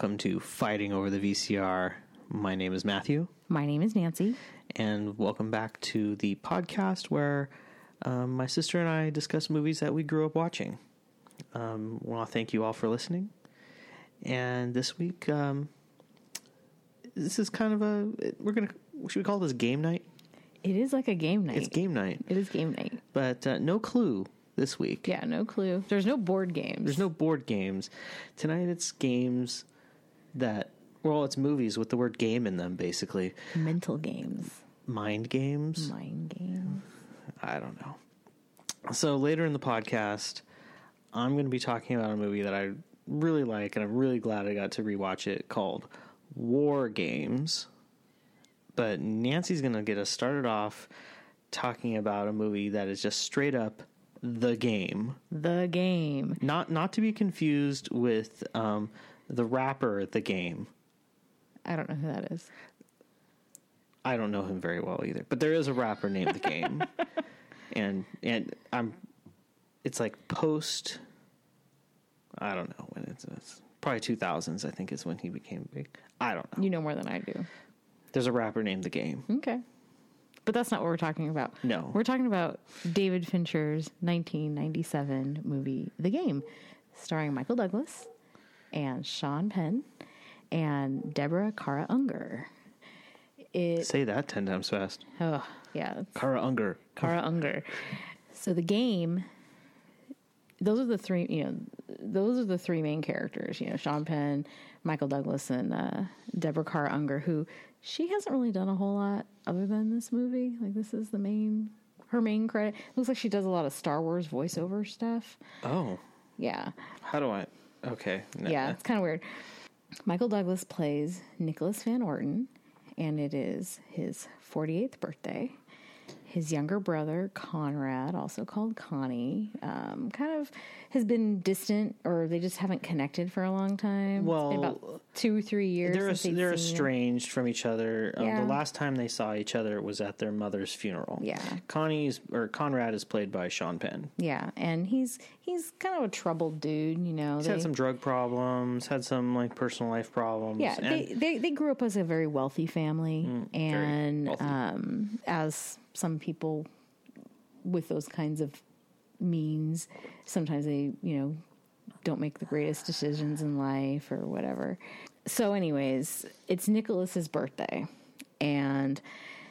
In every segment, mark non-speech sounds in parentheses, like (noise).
Welcome to Fighting Over the VCR. My name is Matthew, My name is Nancy. and welcome back to the podcast where um, my sister and I discuss movies that we grew up watching. Um, I want to thank you all for listening. And this week, um, this is kind of a we're gonna should we call this game night? It is like a game night. It's game night, It is game night. but uh, no clue this week. Yeah, no clue. There's no board games. There's no board games. Tonight it's games that, well, it's movies with the word game in them, basically. mental games. Mind games? Mind games. I don't know. So later in the podcast, I'm going to be talking about a movie that I really like, and I'm really glad I got to rewatch it called War Games. But Nancy's going to get us started off talking about a movie that is just straight up the game. The game. Not not to be confused with um, the rapper The Game. I don't know who that is. I don't know him very well either, but there is a rapper named The Game, (laughs) and and I'm it's like post. I don't know when it's, it's probably two thousands. I think is when he became big. I don't know. You know more than I do. There's a rapper named The Game. Okay. But that's not what we're talking about. No. We're talking about David Fincher's 1997 movie, The Game, starring Michael Douglas and Sean Penn and Deborah Kara Unger. It, Say that ten times fast. oh, yeah, Kara Unger. Kara Unger. So the game, those are the three, you know, those are the three main characters, you know, Sean Penn, Michael Douglas, and uh, Deborah Kara Unger, who she hasn't really done a whole lot other than this movie. Like, this is the main, her main credit. Looks like she does a lot of Star Wars voiceover stuff. Oh, Yeah. how do I? Okay. no, Yeah, it's kind of weird. Michael Douglas plays Nicholas Van Orton, and it is his 48th birthday. His younger brother, Conrad, also called Connie, um, kind of has been distant, or they just haven't connected for a long time. It's been about Well, two or three years. They're since they've they're estranged from each other. Um, the last time they saw each other was at their mother's funeral. Yeah. Connie's or Conrad is played by Sean Penn. Yeah, and he's he's kind of a troubled dude, you know. He's They- had some drug problems, had some like personal life problems. Yeah, and they, they they grew up as a very wealthy family, and wealthy. um, as some people with those kinds of means, sometimes they you know don't make the greatest decisions in life or whatever. So, anyways, it's Nicholas's birthday, and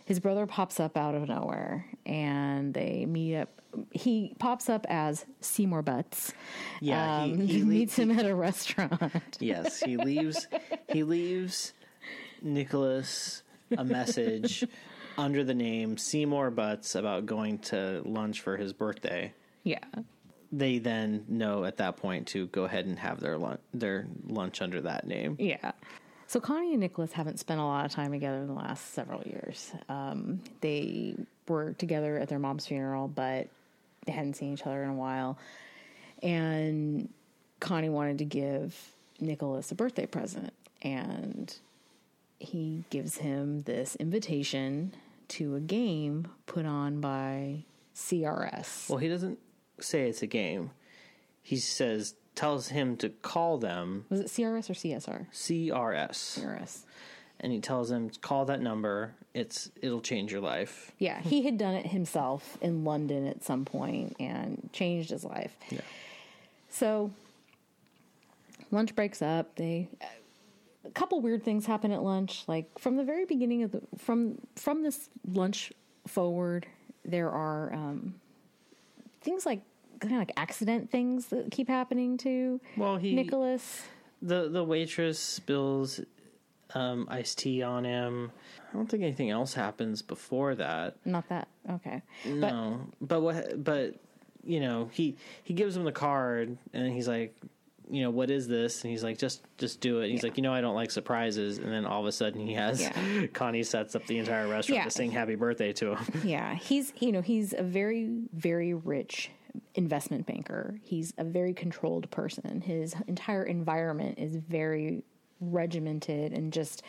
his brother pops up out of nowhere, and they meet up. He pops up as Seymour Butts. Yeah, he- um, he (laughs) le- meets him at a restaurant. (laughs) yes, he leaves. he leaves Nicholas a message (laughs) under the name Seymour Butts about going to lunch for his birthday. yeah. They then know at that point to go ahead and have their lunch, their lunch under that name. Yeah. So Connie and Nicholas haven't spent a lot of time together in the last several years. Um, they were together at their mom's funeral, but they hadn't seen each other in a while. And Connie wanted to give Nicholas a birthday present, and he gives him this invitation to a game put on by CRS. Well, he doesn't say it's a game. He says tells him to call them Was it CRS or CSR? CRS, CRS. and he tells him to call that number. It's it'll change your life. Yeah, he had done it himself in London at some point and changed his life. Yeah. So lunch breaks up. They a couple weird things happen at lunch. Like from the very beginning of the from from this lunch forward, there are um, things like kind of like accident things that keep happening to Well, he Nicholas. the the waitress spills um, iced tea on him. I don't think anything else happens before that. Not that okay, No, but what? But you know, he he gives him the card, and he's like, you know, what is this? And he's like, just just do it. And he's Yeah. like, you know, I don't like surprises. And then all of a sudden, he has Yeah. (laughs) Connie sets up the entire restaurant Yeah. to sing happy birthday to him. Yeah, he's you know he's a very very rich investment banker. He's a very controlled person. His entire environment is very regimented and just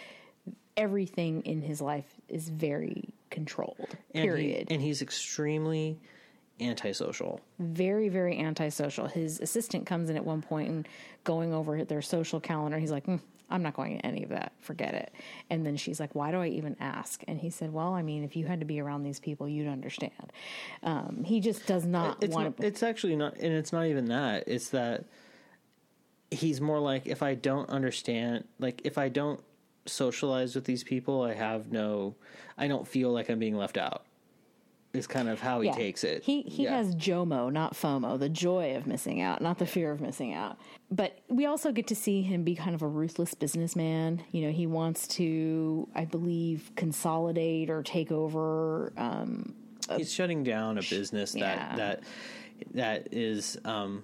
everything in his life is very controlled. And he- Period. and he's extremely antisocial. very very antisocial his assistant comes in at one point and going over their social calendar he's like "Mm, i'm not going to any of that forget it and then she's like why do i even ask and he said well i mean if you had to be around these people you'd understand um, he just does not It's want not, to it's actually not, and it's not even that. It's that he's more like if I don't understand, like if I don't socialize with these people, I have no, I don't feel like I'm being left out. Is kind of how he Yeah. takes it. He he Yeah. has JOMO, not FOMO, the joy of missing out, not the fear of missing out. But we also get to see him be kind of a ruthless businessman. You know, he wants to, I believe, consolidate or take over. Um, he's shutting down a business that Yeah. that that is um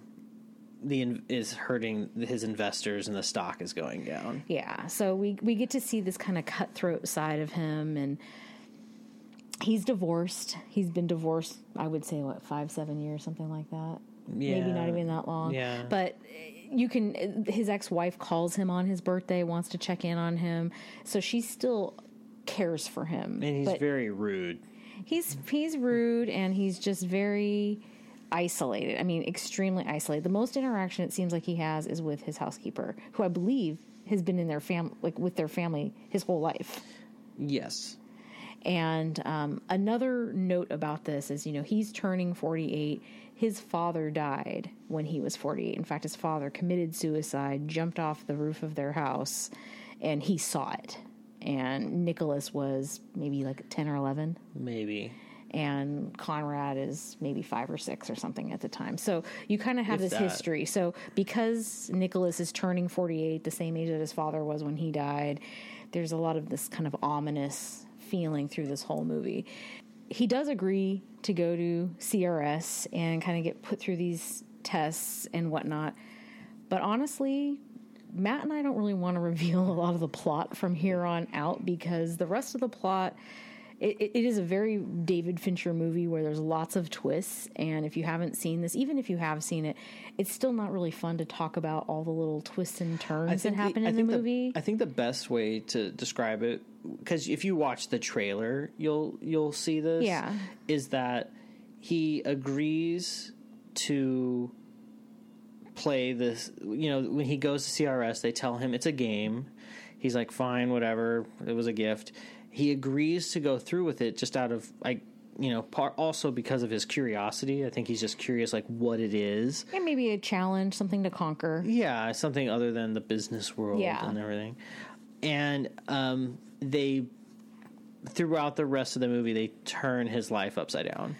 the is hurting his investors and the stock is going down. yeah, so we we get to see this kind of cutthroat side of him, and he's divorced. He's been divorced, I would say, what five, seven years, something like that. Yeah. Maybe not even that long. Yeah. But uh, you can. His ex-wife calls him on his birthday, wants to check in on him, so she still cares for him. And he's but very rude. he's he's rude and he's just very isolated. I mean, extremely isolated. The most interaction it seems like he has is with his housekeeper, who I believe has been in their family like with their family his whole life. Yes. And um, another note about this is, you know, he's turning 48. His father died when he was 48. In fact, his father committed suicide, jumped off the roof of their house, and he saw it. And Nicholas was maybe like 10 or 11 Maybe. and Conrad is maybe five or six or something at the time. So you kind of have If this that. history. So because Nicholas is turning 48, the same age that his father was when he died, there's a lot of this kind of ominous feeling through this whole movie. He does agree to go to CRS and kind of get put through these tests and whatnot. But honestly, Matt and I don't really want to (laughs) reveal a lot of the plot from here on out because the rest of the plot it, it is a very David Fincher movie where there's lots of twists. And if you haven't seen this, even if you have seen it, it's still not really fun to talk about all the little twists and turns that happen I in the movie. I think the best way to describe it, because if you watch the trailer, you'll you'll see this. Yeah. is that he agrees to play this. You know, when he goes to CRS, they tell him it's a game. He's like, fine, whatever. It was a gift. He agrees to go through with it just out of like. You know, part also because of his curiosity. I think he's just curious, like what it is. and maybe a challenge, something to conquer. Yeah, something other than the business world Yeah. and everything. And um, they, throughout the rest of the movie, they turn his life upside down.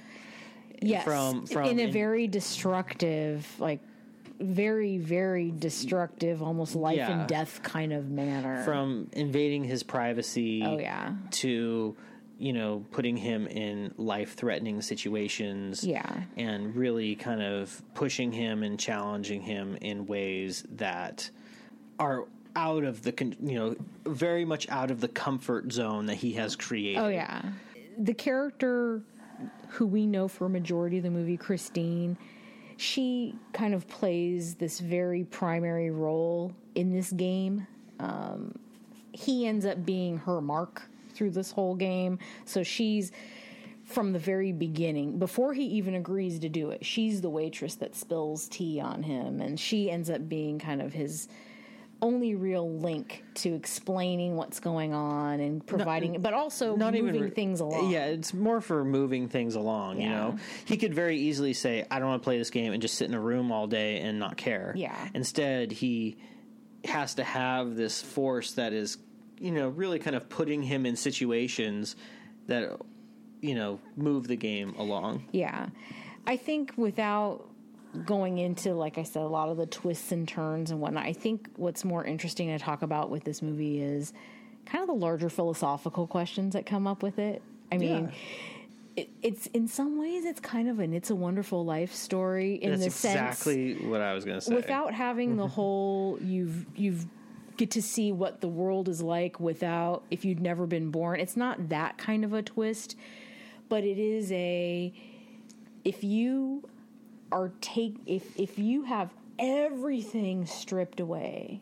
Yes, from- from in a in- very destructive, like very, very destructive, almost life Yeah. and death kind of manner. From invading his privacy oh yeah, to, you know, putting him in life threatening situations. Yeah. And really kind of pushing him and challenging him in ways that are out of the, con- you know, very much out of the comfort zone that he has created. Oh yeah. The character who we know for a majority of the movie, Christine, she kind of plays this very primary role in this game. Um, he ends up being her mark through this whole game. So she's from the very beginning, before he even agrees to do it, she's the waitress that spills tea on him, and she ends up being kind of his only real link to explaining what's going on and providing, but also not moving even things along. Yeah, it's more for moving things along. You know, he could very easily say, "I don't want to play this game," and just sit in a room all day and not care. Yeah. Instead, he has to have this force that is, you know, really kind of putting him in situations that, you know, move the game along. Yeah. I think without going into, like I said, a lot of the twists and turns and whatnot, I think what's more interesting to talk about with this movie is kind of the larger philosophical questions that come up with it. I mean, it, it's in some ways it's kind of an "It's a Wonderful Life" story in That's the sense exactly what I was going to say. without having the mm-hmm. whole you've you've get to see what the world is like without if you'd never been born it's not that kind of a twist but it is a if you are take if if you have everything stripped away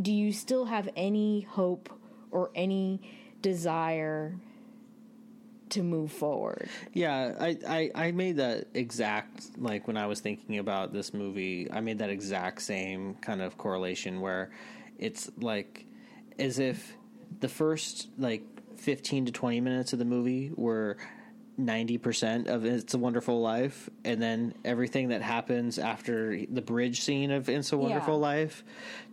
do you still have any hope or any desire to move forward. Yeah, I, I, I made that exact like when I was thinking about this movie, I made that exact same kind of correlation where it's like as if the first like 15 to 20 minutes of the movie were 90% of It's a Wonderful Life and then everything that happens after the bridge scene of It's a Wonderful Yeah. Life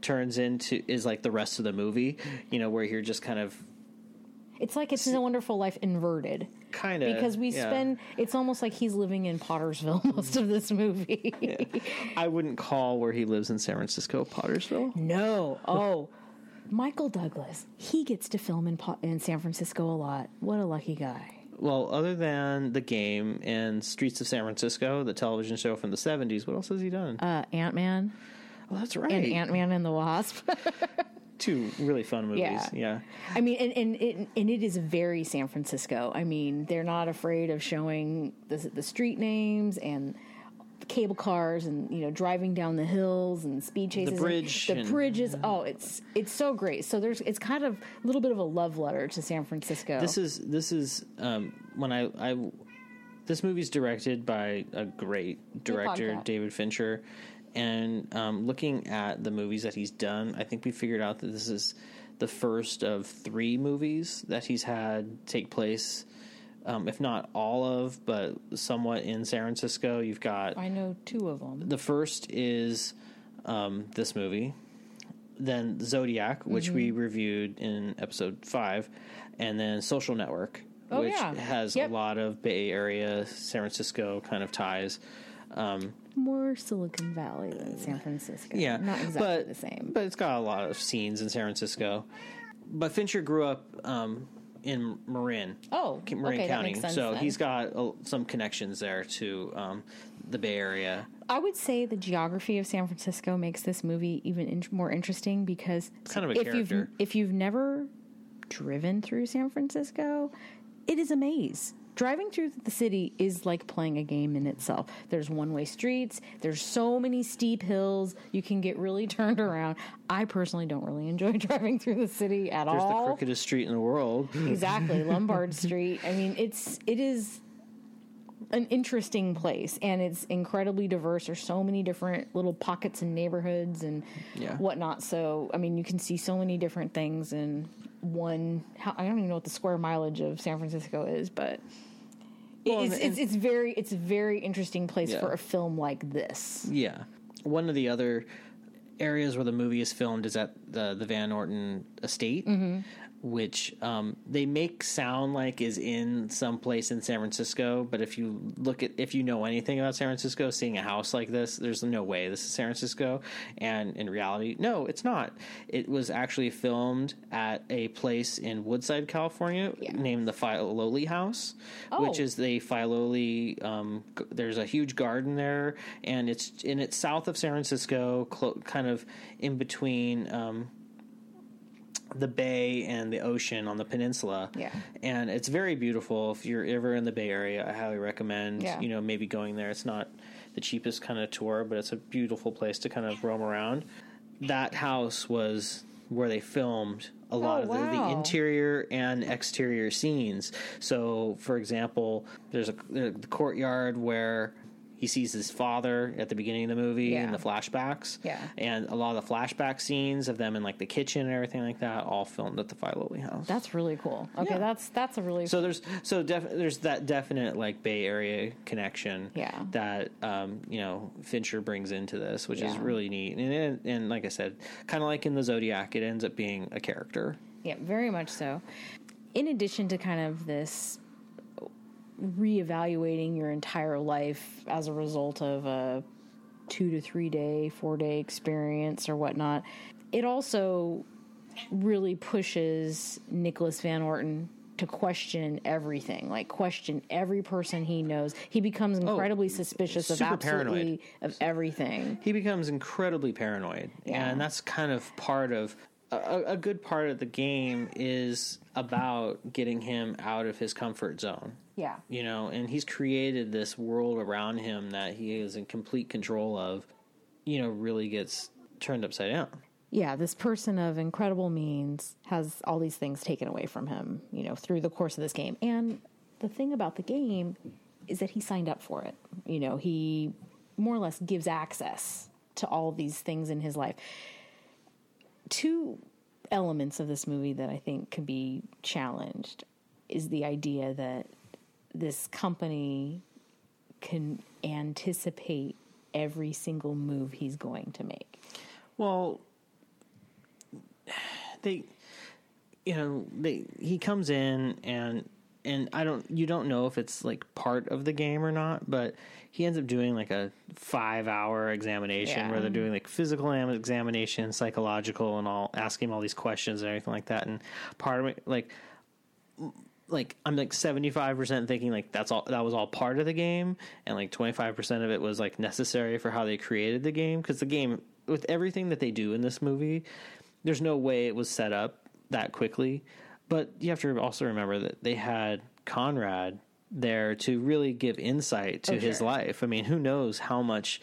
turns into is like the rest of the movie, you know, where you're just kind of It's like it's a wonderful life inverted. kind of Because we spend it's almost like he's living in Pottersville (laughs) most of this movie. I wouldn't call where he lives in San Francisco Pottersville. No. Oh. Michael Douglas. He gets to film in in San Francisco a lot. What a lucky guy. Well, other than the game and Streets of San Francisco, the television show from the seventies, what else has he done? Uh, Ant Man oh, that's right. and Ant Man and the Wasp. (laughs) Two really fun movies. Yeah. Yeah. I mean, and, and it and it is very San Francisco. I mean, they're not afraid of showing the the street names and cable cars and you know driving down the hills and speed chases. and bridge the bridges. Oh, it's it's so great. So there's it's kind of a little bit of a love letter to San Francisco. This is this is um, when I I this movie's directed by a great director, podcast. David Fincher, and um, looking at the movies that he's done, I think we figured out that this is the first of three movies that he's had take place. Um, if not all of, but somewhat in San Francisco. You've got I know two of them. the first is um, this movie, then Zodiac, which Mm-hmm. we reviewed in episode five, and then Social Network, Oh, which yeah. has Yep. a lot of Bay Area, San Francisco kind of ties. Um, More Silicon Valley than San Francisco. yeah, not exactly but, the same. but it's got a lot of scenes in San Francisco. But Fincher grew up um, in Marin, Oh, Marin okay, County, sense so then. he's got uh, some connections there to um, the Bay Area. I would say the geography of San Francisco makes this movie even in- more interesting because kind of a if you've if you've never driven through San Francisco, it is a maze. Driving through the city is like playing a game in itself. There's one-way streets, there's so many steep hills, you can get really (laughs) turned around. I personally don't really enjoy (laughs) driving through the city at all. There's the crookedest street in the world. (laughs) exactly lombard street i mean it's it is an interesting place and it's incredibly diverse there's so many different little pockets and neighborhoods and Yeah. whatnot so i mean you can see so many different things in one i don't even know what the square mileage of san francisco is but Well, it's, it's, it's very it's a very interesting place Yeah. for a film like this Yeah. One of the other areas where the movie is filmed is at the the Van Orton estate, mm-hmm. Which um, they make sound like is in some place in San Francisco. But if you look at if you know anything about San Francisco, seeing a house like this, there's no way this is San Francisco. And in reality, no, it's not. It was actually filmed at a place in Woodside, California, Yeah. named the Filoli House, which Oh. is the Filoli. Um, there's a huge garden there, and it's and it's south of San Francisco, clo- kind of in between. Um, the bay and the ocean on the peninsula. Yeah. And it's very beautiful. If you're ever in the Bay Area, I highly recommend, Yeah. you know, maybe going there. It's not the cheapest kind of tour, but it's a beautiful place to kind of roam around. That house was where they filmed a oh, lot Oh, of the, the interior and exterior scenes. So, for example, there's a the courtyard where he sees his father at the beginning of the movie in the flashbacks. Yeah. And a lot of the flashback scenes of them in like the kitchen and everything like that, all filmed at the Filoli house. that's really cool okay Yeah. that's that's a really so there's so def- there's that definite like Bay Area connection Yeah. that um, you know Fincher brings into this, which is really neat. And, and and like I said, kind of like in the Zodiac, it ends up being a character. Yeah, very much so. In addition to kind of this reevaluating your entire life as a result of a two to three day, four day experience or whatnot, it also really pushes Nicholas Van Orton to question everything, like question every person he knows. He becomes oh, incredibly suspicious of absolutely paranoid. of everything. he becomes incredibly paranoid Yeah. and that's kind of part of a, a good part of the game is about getting him out of his comfort zone Yeah. you know and he's created this world around him that he is in complete control of you know really gets turned upside down yeah, this person of incredible means has all these things taken away from him, you know, through the course of this game. And the thing about the game is that he signed up for it. You know, he more or less gives access to all these things in his life. Two elements of this movie that I think could be challenged is the idea that this company can anticipate every single move he's going to make. Well, they, you know, they he comes in and and I don't you don't know if it's like part of the game or not, but he ends up doing like a five hour examination Yeah. where they're doing like physical examination, psychological, and all asking all these questions and everything like that. And part of it, like, like I'm like 75% thinking like that's all that was all part of the game and like 25% of it was like necessary for how they created the game because the game with everything that they do in this movie there's no way it was set up that quickly. But you have to also remember that they had Conrad there to really give insight to Oh, his sure. life. I mean, who knows how much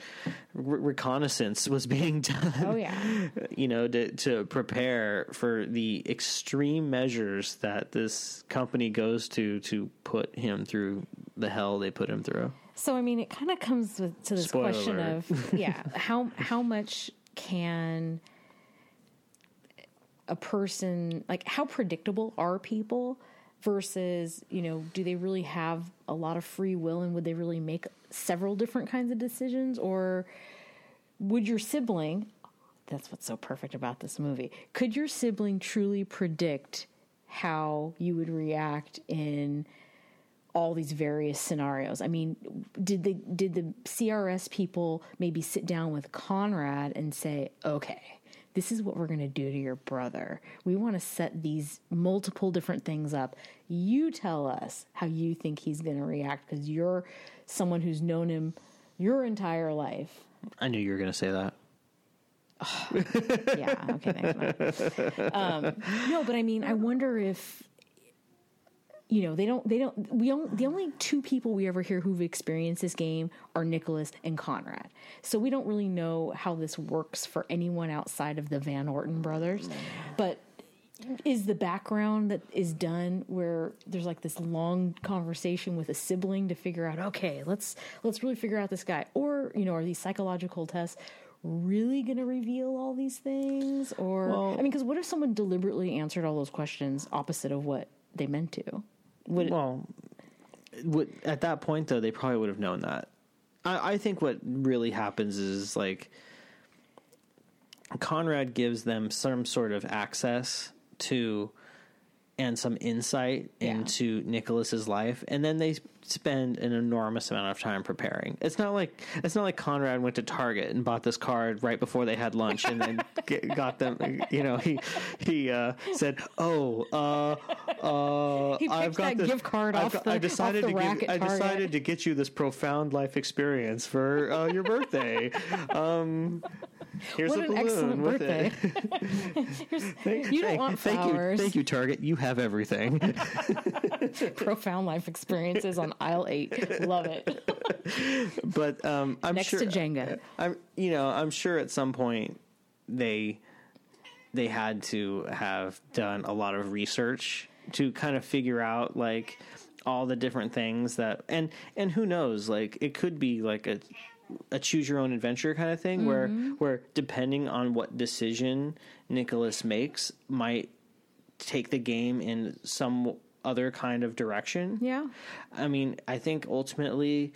re- reconnaissance was (laughs) being done Oh yeah. (laughs) you know, to, to prepare for the extreme measures that this company goes to to put him through the hell they put him through. So I mean, it kind of comes with, to this Spoiler question of (laughs) yeah, how how much can a person like how predictable are people versus you know do they really have a lot of free will and would they really make several different kinds of decisions or would your sibling that's what's so perfect about this movie could your sibling truly predict how you would react in all these various scenarios. I mean, did the did the CRS people maybe sit down with Conrad and say, "Okay, this is what we're going to do to your brother. We want to set these multiple different things up. You tell us how you think he's going to react because you're someone who's known him your entire life." I knew you were going to say that. (sighs) yeah. Okay. Thanks. Um, no, but I mean, I wonder if you know they don't. They don't. We don't. The only two people we ever hear who've experienced this game are Nicholas and Conrad. So we don't really know how this works for anyone outside of the Van Orton brothers. But is the background that is done where there's like this long conversation with a sibling to figure out okay let's let's really figure out this guy or you know are these psychological tests really going to reveal all these things or Well- i mean because what if someone deliberately answered all those questions opposite of what they meant to would Well, would, at that point though, they probably would have known that. I, I think what really happens is like Conrad gives them some sort of access to and some insight Yeah. into Nicholas's life, and then they spend an enormous amount of time preparing. It's not like it's not like Conrad went to Target and bought this card right before they had lunch, and then (laughs) get, got them. You know, he he uh, said, "Oh, uh, uh, He I've got that this, gift card I've off got- the- I decided to rack give, I decided to get you this profound life experience for uh, your birthday. Um, here's what a balloon with birthday it. (laughs) Here's- you don't want thank flowers you, thank you, Target. You have everything. (laughs) profound life experiences on aisle 8 love it. (laughs) But um, I'm Next sure to Jenga. I'm you know I'm sure at some point they they had to have done a lot of research to kind of figure out like all the different things that and and who knows like it could be like a a choose your own adventure kind of thing where where depending on what decision Nicholas makes might take the game in some other kind of direction. yeah I mean, I think ultimately,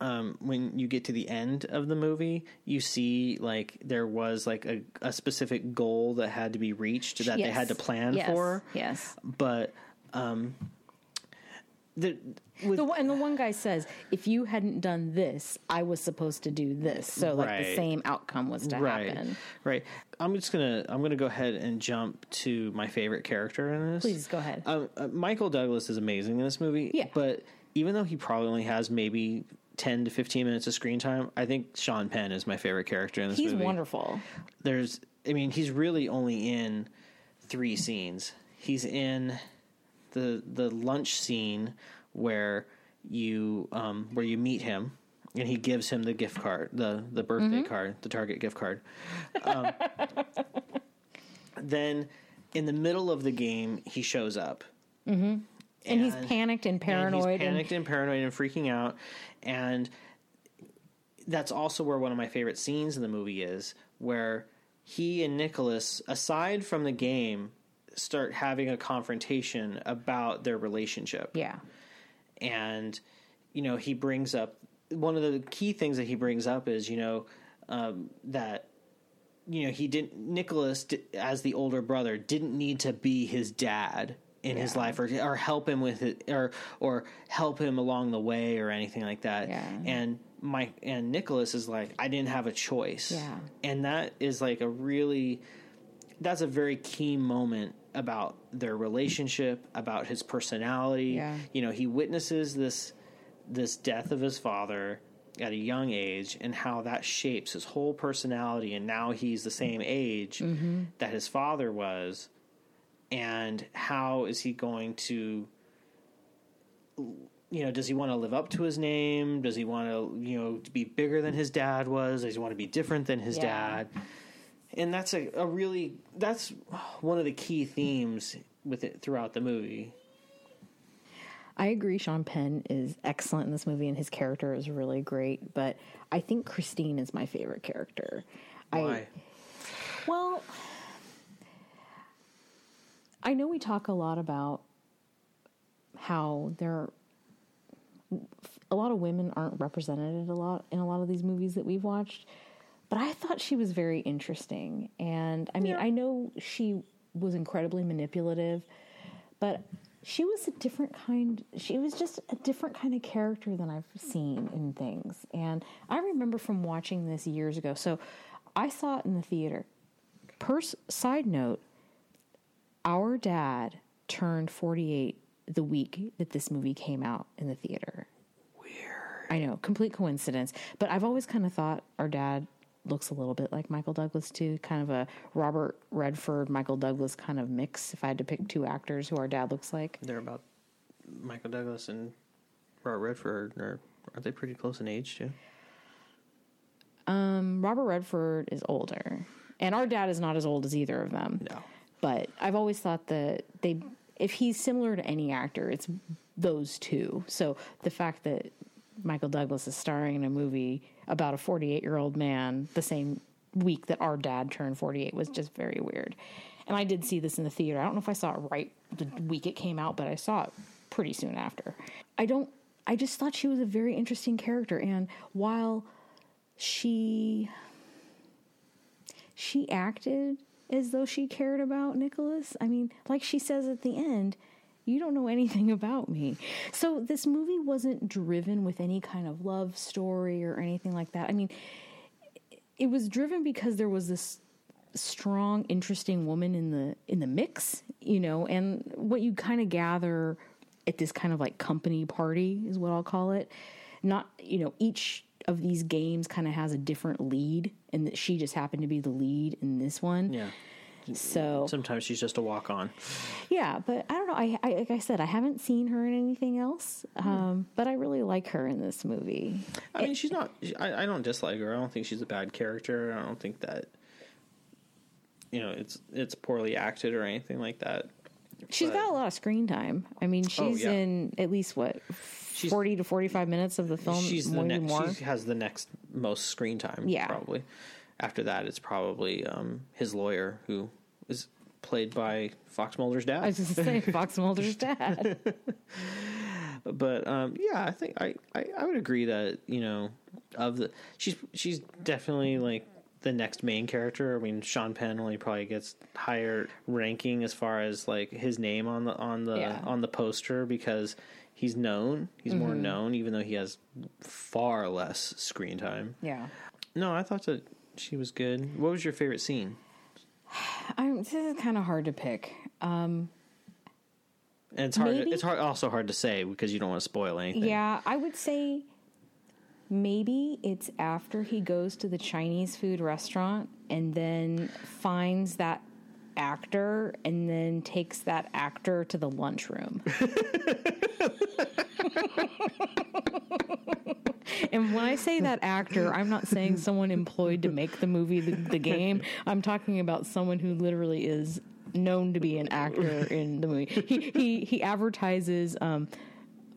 um, when you get to the end of the movie, you see like there was like a, a specific goal that had to be reached that they had to plan Yes. for. yes But um, the with The one, and the one guy says, "If you hadn't done this, I was supposed to do this." So, like the same outcome was to right, happen. right. I'm just gonna I'm gonna go ahead and jump to my favorite character in this. Please go ahead. Um, uh, Michael Douglas is amazing in this movie. Yeah. But even though he probably only has maybe 10 to 15 minutes of screen time, I think Sean Penn is my favorite character in this He's movie. He's wonderful. There's, I mean, he's really only in three scenes. He's in the the lunch scene where you um, where you meet him and he gives him the gift card, the the birthday card, the Target gift card. Um, (laughs) then in the middle of the game, he shows up. and, he's panicked and paranoid. And he's panicked and, and paranoid and freaking out. And that's also where one of my favorite scenes in the movie is, where he and Nicholas, aside from the game, start having a confrontation about their relationship. yeah, And, you know, he brings up one of the key things that he brings up is, you know, um, that you know he didn't Nicholas as the older brother didn't need to be his dad in his life or or help him with it or or help him along the way or anything like that. Yeah. And Mike and Nicholas is like I didn't have a choice. Yeah. And that is like a really that's a very key moment about their relationship, about his personality. Yeah. You know, he witnesses this this death of his father at a young age and how that shapes his whole personality and now he's the same age mm-hmm. that his father was and how is he going to you know does he want to live up to his name does he want to you know be bigger than his dad was does he want to be different than his Yeah. dad and that's a, a really that's one of the key themes with it throughout the movie I agree. Sean Penn is excellent in this movie, and his character is really great. But I think Christine is my favorite character. why I, well, I know we talk a lot about how there a lot of women aren't represented a lot in a lot of these movies that we've watched. But I thought she was very interesting. And I mean, I know she was incredibly manipulative, but she was a different kind she was just a different kind of character than I've seen in things. And I remember from watching this years ago. So I saw it in the theater. Pers- side note, our dad turned 48 the week that this movie came out in the theater. weird I know, complete coincidence. But I've always kind of thought our dad looks a little bit like Michael Douglas too, kind of a Robert Redford, Michael Douglas kind of mix. If I had to pick two actors who our dad looks like, they're about michael douglas and robert redford are aren't they pretty close in age too um, Robert Redford is older, and our dad is not as old as either of them. no But I've always thought that they, if he's similar to any actor, it's those two. So the fact that Michael Douglas is starring in a movie about a 48 year old man the same week that our dad turned 48 was just very weird. And I did see this in the theater. I don't know if I saw it right the week it came out, but I saw it pretty soon after. I don't, I just thought she was a very interesting character. And while she, she acted as though she cared about Nicholas. I mean, like she says at the end, you don't know anything (laughs) about me. So this movie wasn't driven with any kind of love story or anything like that. I mean, it was driven because there was this strong interesting woman in the in the mix, you know, and what you kind of gather at this kind of like company party is what I'll call it. Not, you know, each of these games kind of has a different lead and she just happened to be the lead in this one. yeah So sometimes she's just a walk on yeah, but I don't know. I, I like I said, I haven't seen her in anything else, um, but I really like her in this movie. I mean, she's not. I, I don't dislike her. I don't think she's a bad character. I don't think that you know it's it's poorly acted or anything like that. She's But- got a lot of screen time. I mean, she's yeah. in at least what She's- forty to forty-five minutes of the film, she's the next. more. She has the next most screen time. Yeah. probably. After that, it's probably um, his lawyer, who is played by Fox Mulder's dad. I was just saying, Fox Mulder's (laughs) dad. but um, yeah, I think I, I, I would agree that you know of the she's she's definitely like the next main character. I mean, Sean Penn only probably gets higher ranking as far as like his name on the on the Yeah. on the poster because he's known. He's more Mm-hmm. known, even though he has far less screen time. yeah, No, I thought that she was good. What was your favorite scene? I'm, this is kind of hard to pick. Um, and it's hard. Maybe- It's hard. Also hard to say because you don't want to spoil anything. Yeah, I would say maybe it's after he goes to the Chinese food restaurant and then finds that actor and then takes that actor to the lunchroom. (laughs) and when I say that actor, I'm not saying someone employed to make the movie the, the game. I'm talking about someone who literally is known to be an actor in the movie. He he he advertises um,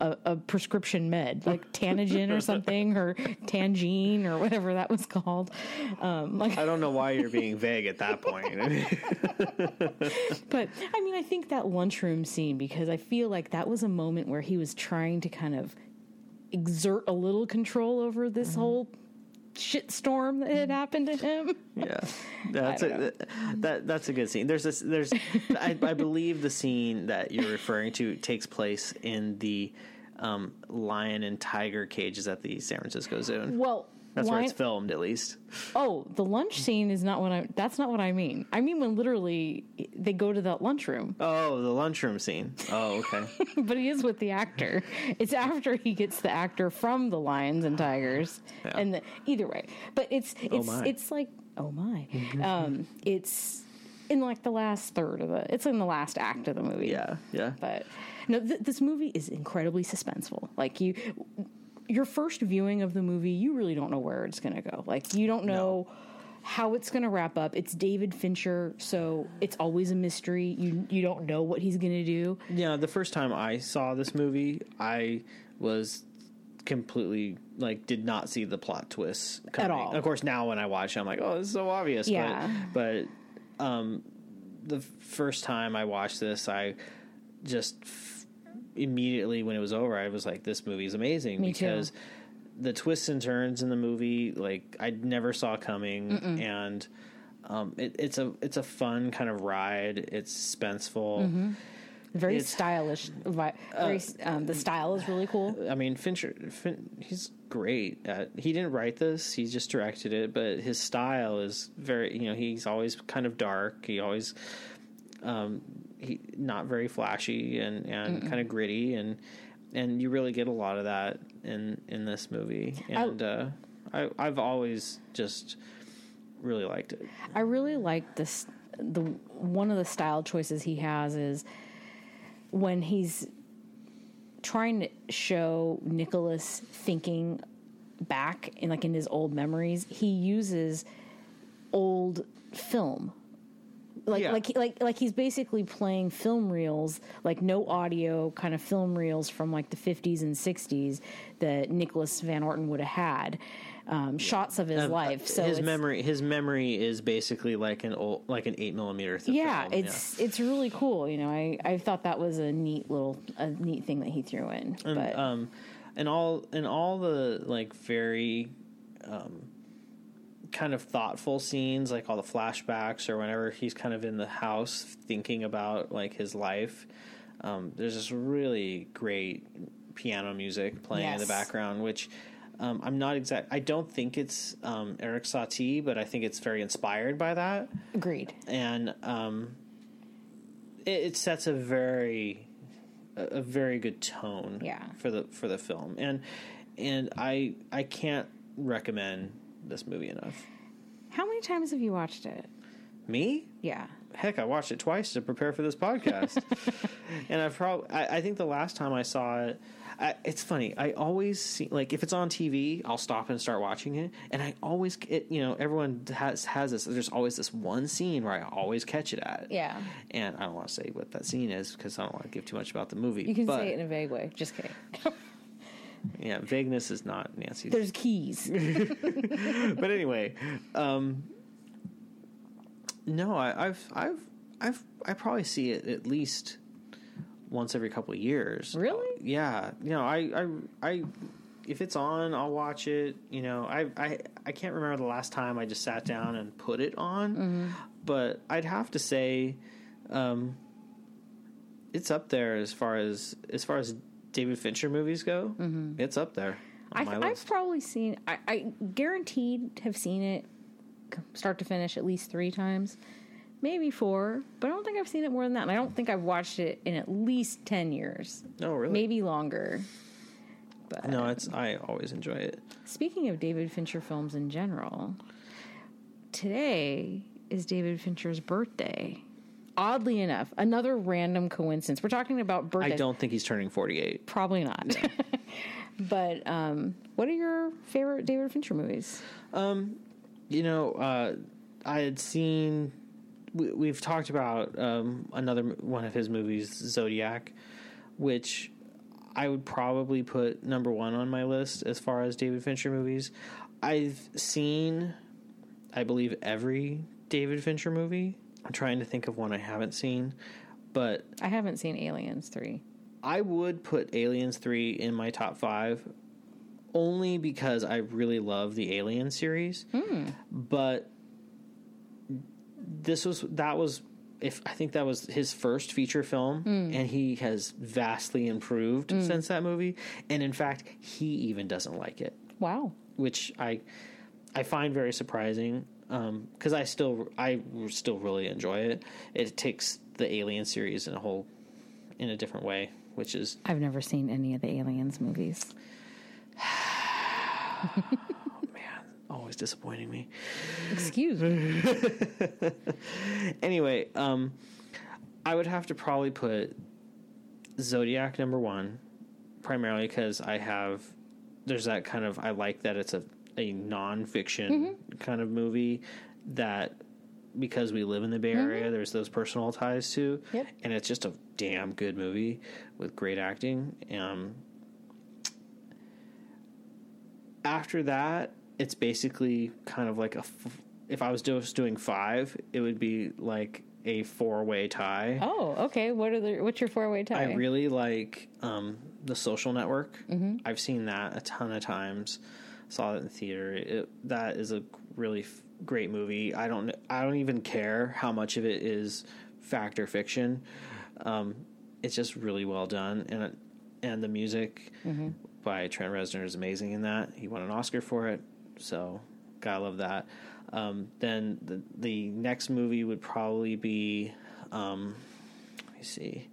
a, a prescription med like Tanagen or something or Tangine or whatever that was called. Um, like, I don't know why you're being vague at that point. But I mean, I think that lunchroom scene because I feel like that was a moment where he was trying to kind of exert a little control over this whole shitstorm that had happened to him. (laughs) yeah, (laughs) that's a, that that's a good scene. There's this. There's I, I believe the scene that you're referring to takes place in the um, lion and tiger cages at the San Francisco Zoo. Well, That's where it's filmed, at least. Oh, the lunch scene is not what I. That's not what I mean. I mean when literally they go to that lunchroom, Oh, the lunchroom scene. Oh, okay. (laughs) but he is with the actor. It's after he gets the actor from the Lions and Tigers, Yeah. and the, either way. But it's it's my. it's like oh my, um, it's in like the last third of the. It's in the last act of the movie. yeah, yeah. But no, th- this movie is incredibly suspenseful. Like you, your first viewing of the movie, you really don't know where it's going to go. Like you don't know how it's going to wrap up. It's David Fincher, so it's always a mystery. You you don't know what he's going to do. Yeah, the first time I saw this movie, I was completely like did not see the plot twists coming. At all. Of course, now when I watch, it, I'm like, oh, this is so obvious. Yeah. But, but um, the first time I watched this, I just immediately when it was over, I was like, this movie is amazing Me too. because the twists and turns in the movie, like I never saw coming, and. Um, it, it's a it's a fun kind of ride. It's suspenseful. Mm-hmm. Very It's- uh, stylish. vi- Very, um, the style is really cool. I mean, Fincher, fin, he's great. At, he didn't write this; he just directed it. But his style is very, you know, he's always kind of dark. He always, um, he not very flashy and and kind of gritty, and and you really get a lot of that in in this movie. And uh, I I've always just really liked it. I really like this. The one of the style choices he has is when he's trying to show Nicholas thinking back in like in his old memories. He uses old film. Like Yeah. like like like he's basically playing film reels, like no audio kind of film reels from like the 50s and 60s that Nicholas Van Orton would have had. Um, shots of his life. So his memory, his memory is basically like an old, like an eight millimeter. yeah film, it's it's really cool you know i i thought that was a neat little a neat thing that he threw in but um, and all and all the like very um, kind of thoughtful scenes, like all the flashbacks or whenever he's kind of in the house thinking about like his life. Um, there's this really great piano music playing in the background, which. Um, I'm not exact. I don't think it's um, Erik Satie, but I think it's very inspired by that agreed and um, it, it sets a very a, a very good tone Yeah. for the for the film and and I I can't recommend this movie enough. how many times have you watched it Me? yeah Heck, I watched it twice to prepare for this podcast, (laughs) and I've probably I, I think the last time I saw it. I, it's funny. I always see like if it's on TV, I'll stop and start watching it, and I always it, you know everyone has has this. There's always this one scene where I always catch it at. Yeah. And I don't want to say what that scene is because I don't want to give too much about the movie. you can but, say it in a vague way just kidding (laughs) Yeah, vagueness is not Nancy's. there's keys (laughs) (laughs) but anyway, um, no, I, I've I've I've I probably see it at least once every couple of years. Really? Yeah. You know, I I I if it's on, I'll watch it. You know, I I I can't remember the last time I just sat down and put it on, but I'd have to say, um, it's up there as far as as far as David Fincher movies go. Mm-hmm. It's up there on I, i've probably seen I, I guaranteed have seen it start to finish at least three times maybe four but i don't think i've seen it more than that and i don't think i've watched it in at least 10 years No, really. maybe longer but No, it's I always enjoy it. Speaking of David Fincher films in general, today is David Fincher's birthday. Oddly enough, another random coincidence. We're talking about birthday. I don't think he's turning 48. Probably not. (laughs) but um, what are your favorite David Fincher movies? You know, uh, I had seen we, we've talked about um, another one of his movies, Zodiac, which I would probably put number one on my list as far as David Fincher movies. I've seen, I believe, every David Fincher movie. I'm trying to think of one I haven't seen, but I haven't seen Aliens 3. I would put Aliens 3 in my top five only because I really love the Alien series. Hmm. But this was, that was, if I think that was his first feature film, hmm. and he has vastly improved hmm. since that movie. And in fact, he even doesn't like it Wow. which I I find very surprising because I still I still really enjoy it. It takes the Alien series in a whole in a different way, which is I've never seen any of the Aliens movies. (sighs) Oh, man always disappointing me. Excuse me. (laughs) Anyway, um, I would have to probably put Zodiac number one, primarily because I have there's that kind of I like that it's a a nonfiction kind of movie that because we live in the Bay Area, there's those personal ties to, Yep. and it's just a damn good movie with great acting. Um, after that, it's basically kind of like a. F- if I was just doing five, it would be like a four way tie. Oh, okay. What are the what's your four way tie? I really like um, the Social Network. I've seen that a ton of times. Saw it in the theater. It, that is a really f- great movie. I don't. I don't even care how much of it is fact or fiction. Um, it's just really well done, and it, and the music by Trent Reznor is amazing in that. He won an Oscar for it, so gotta love that. Um, then the the next movie would probably be. Um, let me see.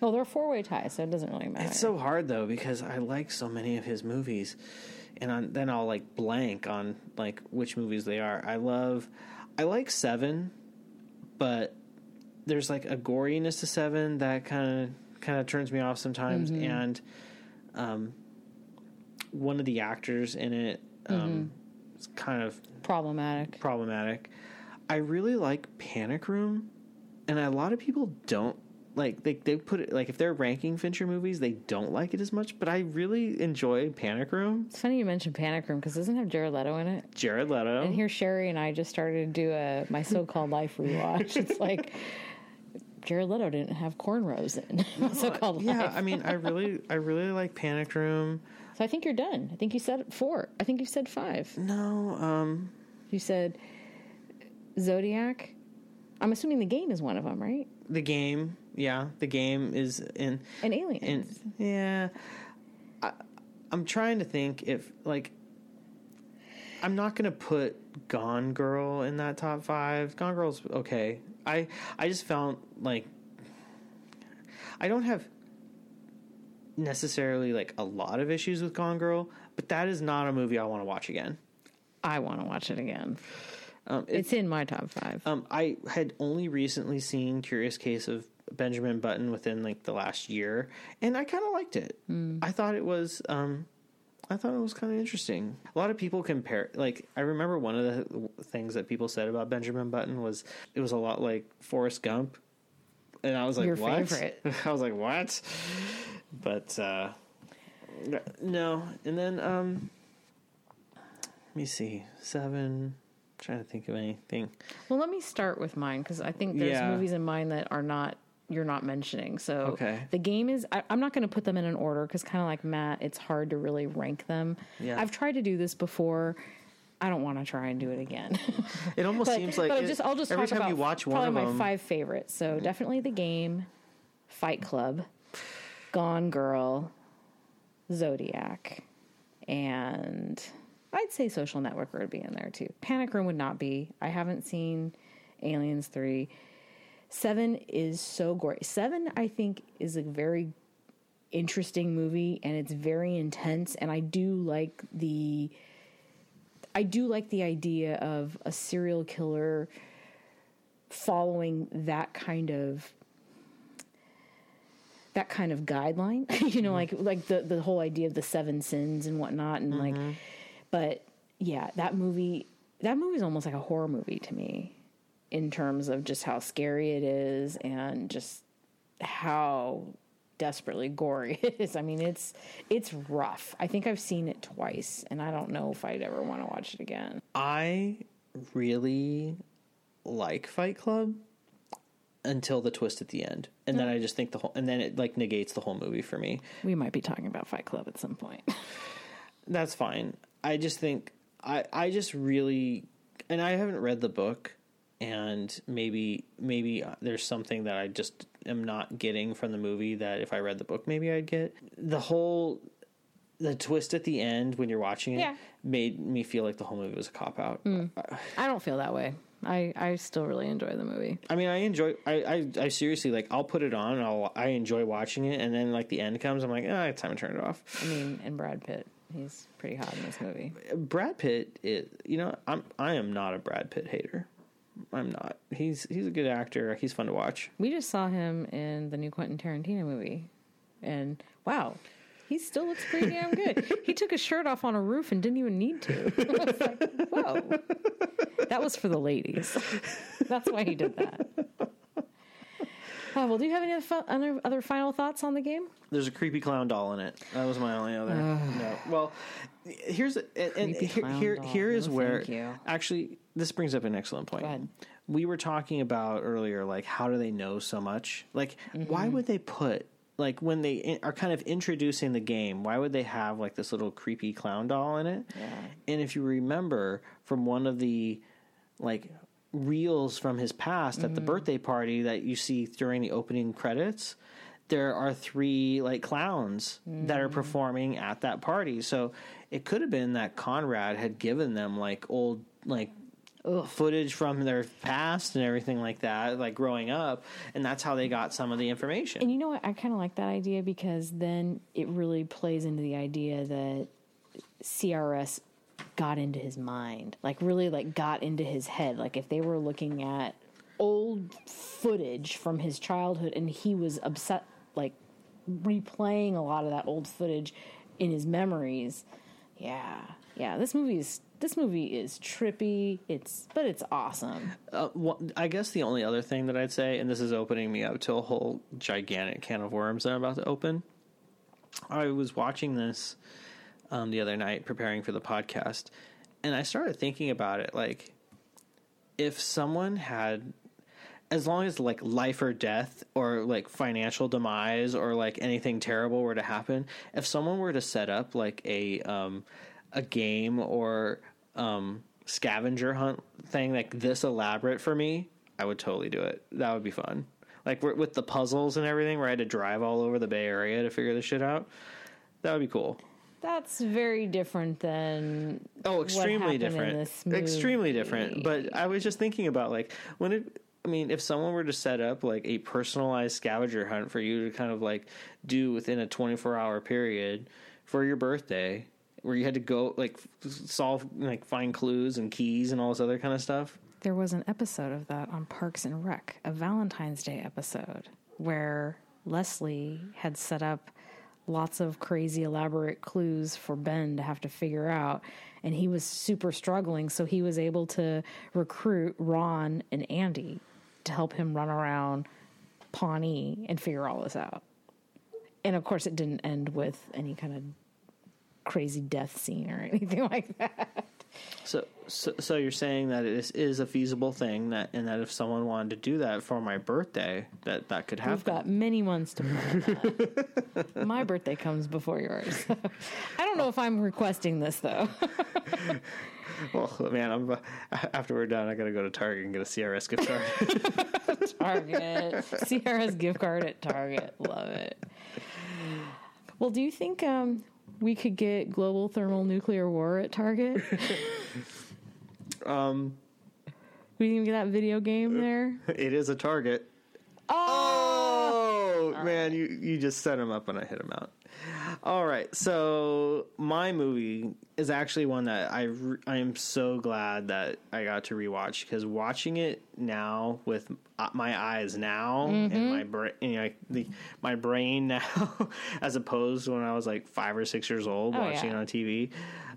well, they're four way ties, so it doesn't really matter. It's so hard though because I like so many of his movies, and on, then I'll like blank on like which movies they are. I love, I like Seven, but there's like a goriness to Seven that kind of kind of turns me off sometimes, and um, one of the actors in it um, is kind of Problematic. problematic. I really like Panic Room, and a lot of people don't like they they put it like if they're ranking Fincher movies, they don't like it as much. But I really enjoy Panic Room. It's funny you mentioned Panic Room because doesn't have Jared Leto in it. Jared Leto. And here Sherry and I just started to do a my so called life rewatch. It's like Jared Leto didn't have cornrows in (laughs) my so called yeah, life. I mean, I really, I really like Panic Room. So I think you're done. I think you said four. I think you said five. No, um, You said Zodiac. I'm assuming the game is one of them, right? the game. Yeah, the game is in. And Aliens. And yeah, I, I'm trying to think if like I'm not gonna put Gone Girl in that top five. Gone Girl's okay. I I just found like I don't have necessarily like a lot of issues with Gone Girl, but that is not a movie I want to watch again. I want to watch it again. Um, it, It's in my top five. um, I had only recently seen Curious Case of Benjamin Button within like the last year, and I kind of liked it. I thought it was, um, I thought it was kind of interesting. A lot of people compare, like I remember one of the things that people said about Benjamin Button was it was a lot like Forrest Gump, and I was like, Your what? favorite. (laughs) I was like, what? But uh, no, and then um, let me see, seven. trying to think of anything. Well, let me start with mine because I think there's Yeah. movies in mine that are not you're not mentioning. So Okay. the game is I, I'm not going to put them in an order because kind of like Matt, it's hard to really rank them. Yeah. I've tried to do this before. I don't want to try and do it again. (laughs) It almost but, seems like but it- just I'll just every talk time about you watch one of my them. five favorites. So definitely the game, Fight Club, Gone Girl, Zodiac, and I'd say Social Network would be in there too. Panic Room would not be. I haven't seen Aliens three. Seven is so great. Seven, I think, is a very interesting movie and it's very intense. And I do like the, I do like the idea of a serial killer following that kind of that kind of guideline (laughs) you know mm-hmm. like like the the whole idea of the seven sins and whatnot and like mm-hmm. but yeah that movie that movie is almost like a horror movie to me in terms of just how scary it is and just how desperately gory (laughs) it is. I mean, it's it's rough. I think I've seen it twice, and I don't know if I'd ever want to watch it again. I really like Fight Club until the twist at the end, and then mm. I just think the whole, and then it like negates the whole movie for me. We might be talking about Fight Club at some point. (laughs) That's fine. I just think I I just really and I haven't read the book and maybe maybe there's something that I just am not getting from the movie that if I read the book maybe I'd get. The whole the twist at the end when you're watching it Yeah. made me feel like the whole movie was a cop out. I don't feel that way. I, I still really enjoy the movie. I mean, I enjoy. I, I, I seriously like. I'll put it on. And I'll. I enjoy watching it, and then like the end comes, I'm like, ah, it's time to turn it off. I mean, and Brad Pitt, he's pretty hot in this movie. Brad Pitt, is, you know, I'm. I am not a Brad Pitt hater. I'm not. He's he's a good actor. He's fun to watch. We just saw him in the new Quentin Tarantino movie, and wow, he still looks pretty damn good. (laughs) he took his shirt off on a roof and didn't even need to. (laughs) I was like, whoa, that was for the ladies. That's why he did that. (laughs) Uh, well, do you have any other, fi- other other final thoughts on the game? There's a creepy clown doll in it. That was my only other. no. Well, here's and, and here here, here is No, where you. actually this brings up an excellent point. Go ahead. We were talking about earlier, like how do they know so much? Like, why Mm-hmm. would they put like when they in- are kind of introducing the game? Why would they have like this little creepy clown doll in it? Yeah. And if you remember from one of the like reels from his past at the birthday party that you see during the opening credits, there are three like clowns that are performing at that party. So it could have been that Conrad had given them like old like footage from their past and everything like that, like growing up, and that's how they got some of the information. And you know what? I kind of like that idea because then it really plays into the idea that CRS got into his mind, like really like got into his head. Like if they were looking at old footage from his childhood and he was upset, like replaying a lot of that old footage in his memories. Yeah, yeah. This movie is this movie is trippy. It's but it's awesome. Uh, wha- I guess the only other thing that I'd say, and this is opening me up to a whole gigantic can of worms that I'm about to open. I was watching this um, the other night, preparing for the podcast, and I started thinking about it. Like, if someone had, as long as like life or death, or like financial demise, or like anything terrible were to happen, if someone were to set up like a um, a game or um, scavenger hunt thing like this elaborate for me, I would totally do it. That would be fun. Like with the puzzles and everything, where I had to drive all over the Bay Area to figure this shit out. That would be cool. That's very different than Oh, extremely different. Extremely different. But I was just thinking about like when it. I mean, if someone were to set up like a personalized scavenger hunt for you to kind of like do within a 24 hour period for your birthday, where you had to go like solve like find clues and keys and all this other kind of stuff. There was an episode of that on Parks and Rec, a Valentine's Day episode, where Leslie had set up lots of crazy elaborate clues for Ben to have to figure out. And he was super struggling, so he was able to recruit Ron and Andy to help him run around Pawnee and figure all this out. And of course, it didn't end with any kind of crazy death scene or (laughs) anything like that. So, so, so you're saying that this is a feasible thing that, and that if someone wanted to do that for my birthday, that that could happen. We've got many months to plan that. My birthday comes before yours. (laughs) I don't know if I'm requesting this though. (laughs) Well, man, I'm after we're done, I gotta go to Target and get a CRS gift card. Target, CRS gift card at Target. Love it. Well, do you think um, we could get global thermal nuclear war at Target? (laughs) um, we didn't get that video game there. (laughs) it is a Target. Oh, man, you you just set him up and I hit him out. All right, so my movie is actually one that I re- I am so glad that I got to rewatch because watching it now with uh, my eyes now and my brain, you know, the my brain (laughs) now, as opposed to when I was like five or six years old Oh, watching yeah. it on TV,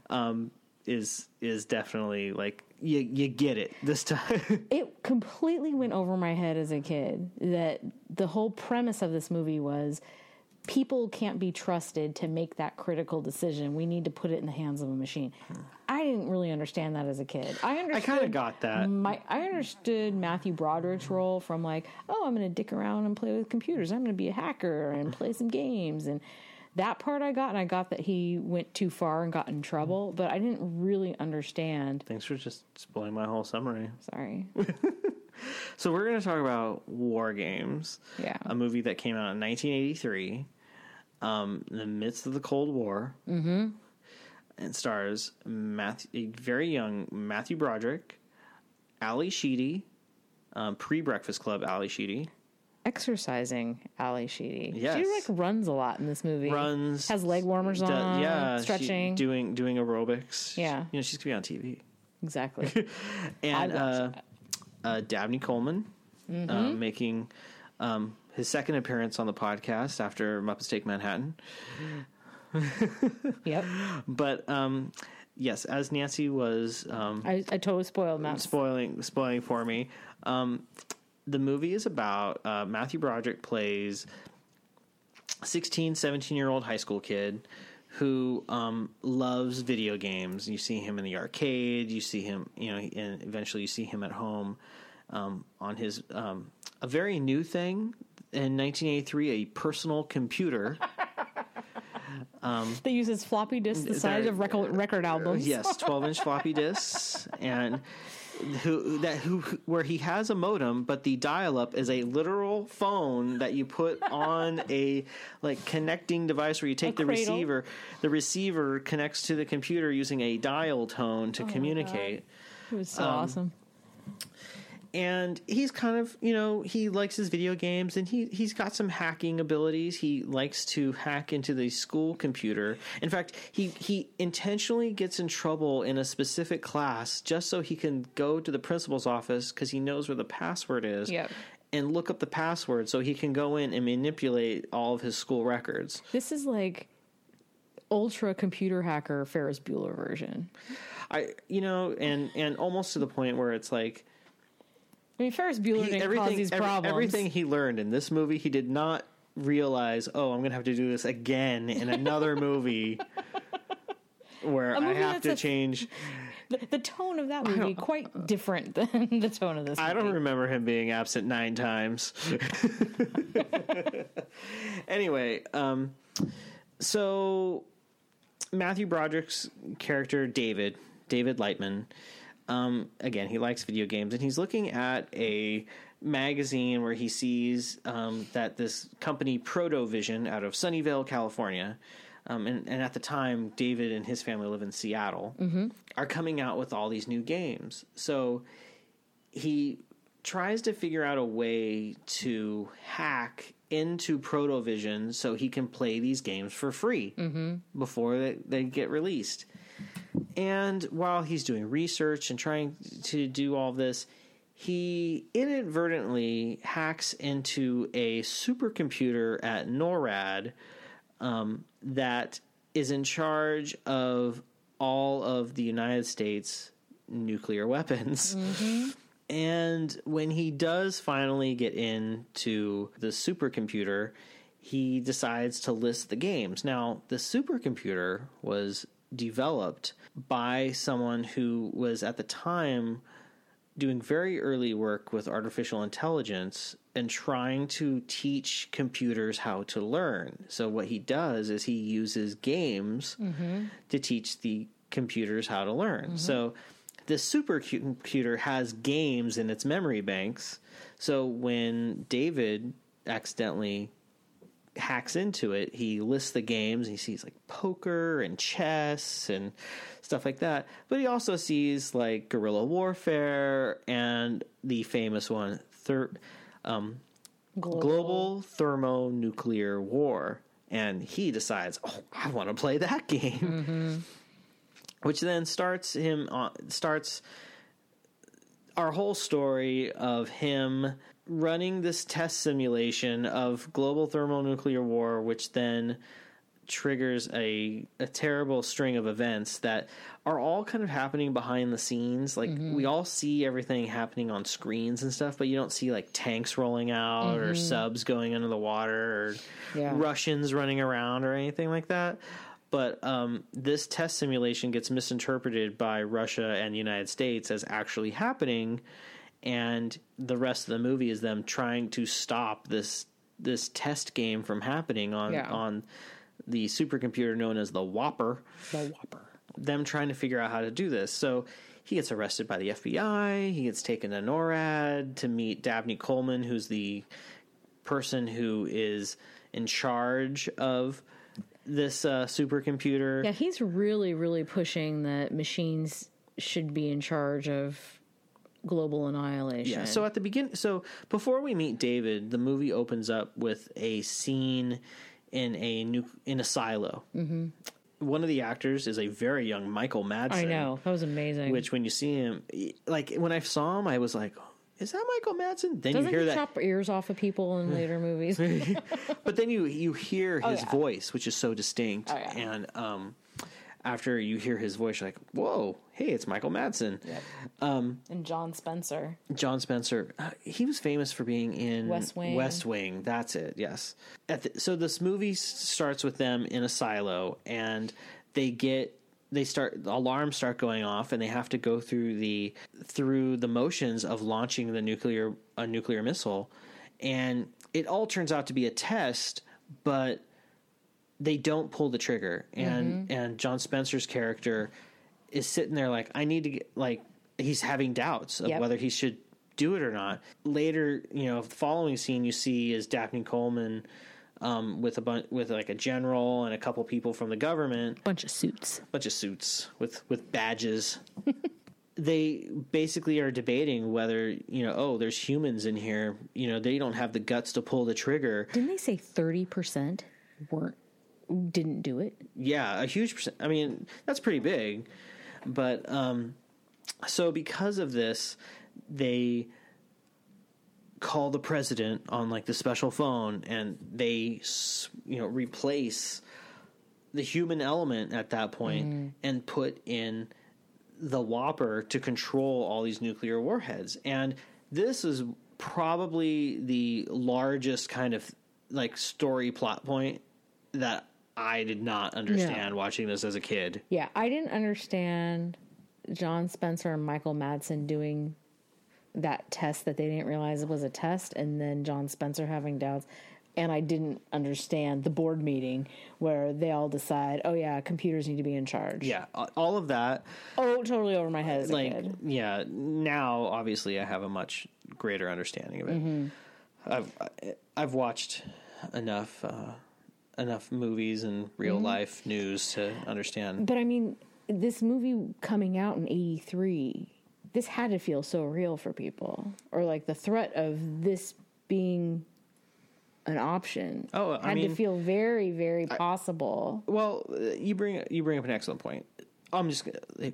um, is is definitely like you you get it this time. (laughs) It completely went over my head as a kid that the whole premise of this movie was people can't be trusted to make that critical decision. We need to put it in the hands of a machine. I didn't really understand that as a kid. I I kind of got that. my I understood Matthew Broderick's role from like, oh, I'm going to dick around and play with computers. I'm going to be a hacker and play some games and that part I got and I got that he went too far and got in trouble, but I didn't really understand. Thanks for just spoiling my whole summary. Sorry. (laughs) So we're going to talk about War Games, Yeah. a movie that came out in 1983, um, in the midst of the Cold War, mm-hmm. and stars Matthew, a very young Matthew Broderick, Ally Sheedy, um, pre-Breakfast Club Ally Sheedy, Exercising Ally Sheedy. Yes. She like runs a lot in this movie. runs, Has leg warmers on. yeah, Stretching. doing doing aerobics. Yeah. you know she's gonna be on TV. exactly. (laughs) and uh, uh, Dabney Coleman Mm-hmm. uh, making um, his second appearance on the podcast after Muppets Take Manhattan. (laughs) yep. But um, yes, as Nancy was um, I, I totally spoiled Matt. spoiling spoiling for me, um, the movie is about uh, Matthew Broderick plays 16, 17 year old high school kid who um, loves video games. You see him in the arcade. You see him, you know, and eventually you see him at home um, on his um, a very new thing in 1983, a personal computer. (laughs) They use his floppy disk the size of record, record albums. Yes, 12 inch floppy disks, (laughs) and who that who where he has a modem, but the dial up is a literal phone that you put (laughs) on a like connecting device where you take A the cradle. receiver. The receiver connects to the computer using a dial tone Oh to communicate. It was so Um, awesome. And he's kind of you know he likes his video games and he he's got some hacking abilities he likes to hack into the school computer in fact he he intentionally gets in trouble in a specific class just so he can go to the principal's office because he knows where the password is Yep. and look up the password so he can go in and manipulate all of his school records This is like ultra computer hacker Ferris Bueller version. i you know and and almost to the point where it's like I mean, Ferris Bueller he, didn't cause everything, these every- problems. everything he learned in this movie, he did not realize. Oh, I'm going to have to do this again in another (laughs) movie where I have to a- change. the, the tone of that movie quite different than (laughs) the tone of this. I don't remember him being absent nine times. (laughs) anyway, um, so Matthew Broderick's character David, David Lightman, um, again, he likes video games, and he's looking at a magazine where he sees um, that this company Protovision out of Sunnyvale, California. Um, and, and at the time, David and his family live in Seattle, are coming out with all these new games. So he tries to figure out a way to hack into Protovision so he can play these games for free before they, they get released. And while he's doing research and trying to do all this, he inadvertently hacks into a supercomputer at NORAD um, that is in charge of all of the United States nuclear weapons. And when he does finally get into the supercomputer, he decides to list the games. Now, the supercomputer was developed by someone who was at the time doing very early work with artificial intelligence and trying to teach computers how to learn. So, what he does is he uses games mm-hmm. to teach the computers how to learn. Mm-hmm. So, the supercomputer has games in its memory banks. So, when David accidentally hacks into it, he lists the games. He sees like poker and chess and stuff like that. But he also sees like guerrilla warfare and the famous one, thir- um, global thermonuclear war. And he decides, oh, I want to play that (laughs) game, which then starts him on starts our whole story of him running this test simulation of global thermonuclear war, which then triggers a a terrible string of events that are all kind of happening behind the scenes. Like we all see everything happening on screens and stuff, but you don't see like tanks rolling out or subs going under the water or Yeah. Russians running around or anything like that. But um, this test simulation gets misinterpreted by Russia and the United States as actually happening, and the rest of the movie is them trying to stop this this test game from happening on Yeah. on the supercomputer known as the WOPR. The WOPR. Them trying to figure out how to do this. So he gets arrested by the FBI. He gets taken to NORAD to meet Dabney Coleman, who's the person who is in charge of this uh, supercomputer. Yeah, he's really, really pushing that machines should be in charge of global annihilation. Yeah. So at the beginning, so before we meet David, the movie opens up with a scene in a nu- in a silo. Mm-hmm. One of the actors is a very young Michael Madsen. I know that was amazing. Which, when you see him, like when I saw him, I was like, "Is that Michael Madsen?" Then doesn't you hear he that, chop ears off of people in later movies? (laughs) but then you you hear (laughs) his yeah. voice, which is so distinct, Oh, yeah. and um, after you hear his voice, you're like, "Whoa, hey, it's Michael Madsen." and John Spencer. John Spencer, uh, he was famous for being in West Wing. West Wing, that's it. Yes. At the, so this movie starts with them in a silo, and they get they start alarms start going off, and they have to go through the through the motions of launching the nuclear a nuclear missile, and it all turns out to be a test, but they don't pull the trigger and and John Spencer's character is sitting there like I need to get like he's having doubts of Yep. whether he should do it or not. Later, you know, the following scene you see is Dabney Coleman um, with a bunch with like a general and a couple people from the government, Bunch of suits. bunch of suits with with badges. (laughs) they basically are debating whether you know oh there's humans in here you know they don't have the guts to pull the trigger Didn't they say thirty percent weren't didn't do it? yeah, a huge percent. I mean, that's pretty big. But um, so because of this, they call the president on like the special phone, and they you know replace the human element at that point and put in the WOPR to control all these nuclear warheads. And this is probably the largest kind of like story plot point that I did not understand watching this as a kid. Yeah, I didn't understand John Spencer and Michael Madsen doing that test that they didn't realize it was a test, and then John Spencer having doubts. And I didn't understand the board meeting where they all decide, oh, yeah, computers need to be in charge. Yeah, all of that Oh, totally over my head as a like kid. yeah, now obviously I have a much greater understanding of it. Mm-hmm. I've I've watched enough uh, enough movies and real Mm-hmm. life news to understand. But I mean, this movie coming out in 83, this had to feel so real for people. Or like the threat of this being an option Oh, I had mean- to feel very, very possible. Well, uh, you bring you bring up an excellent point. I'm just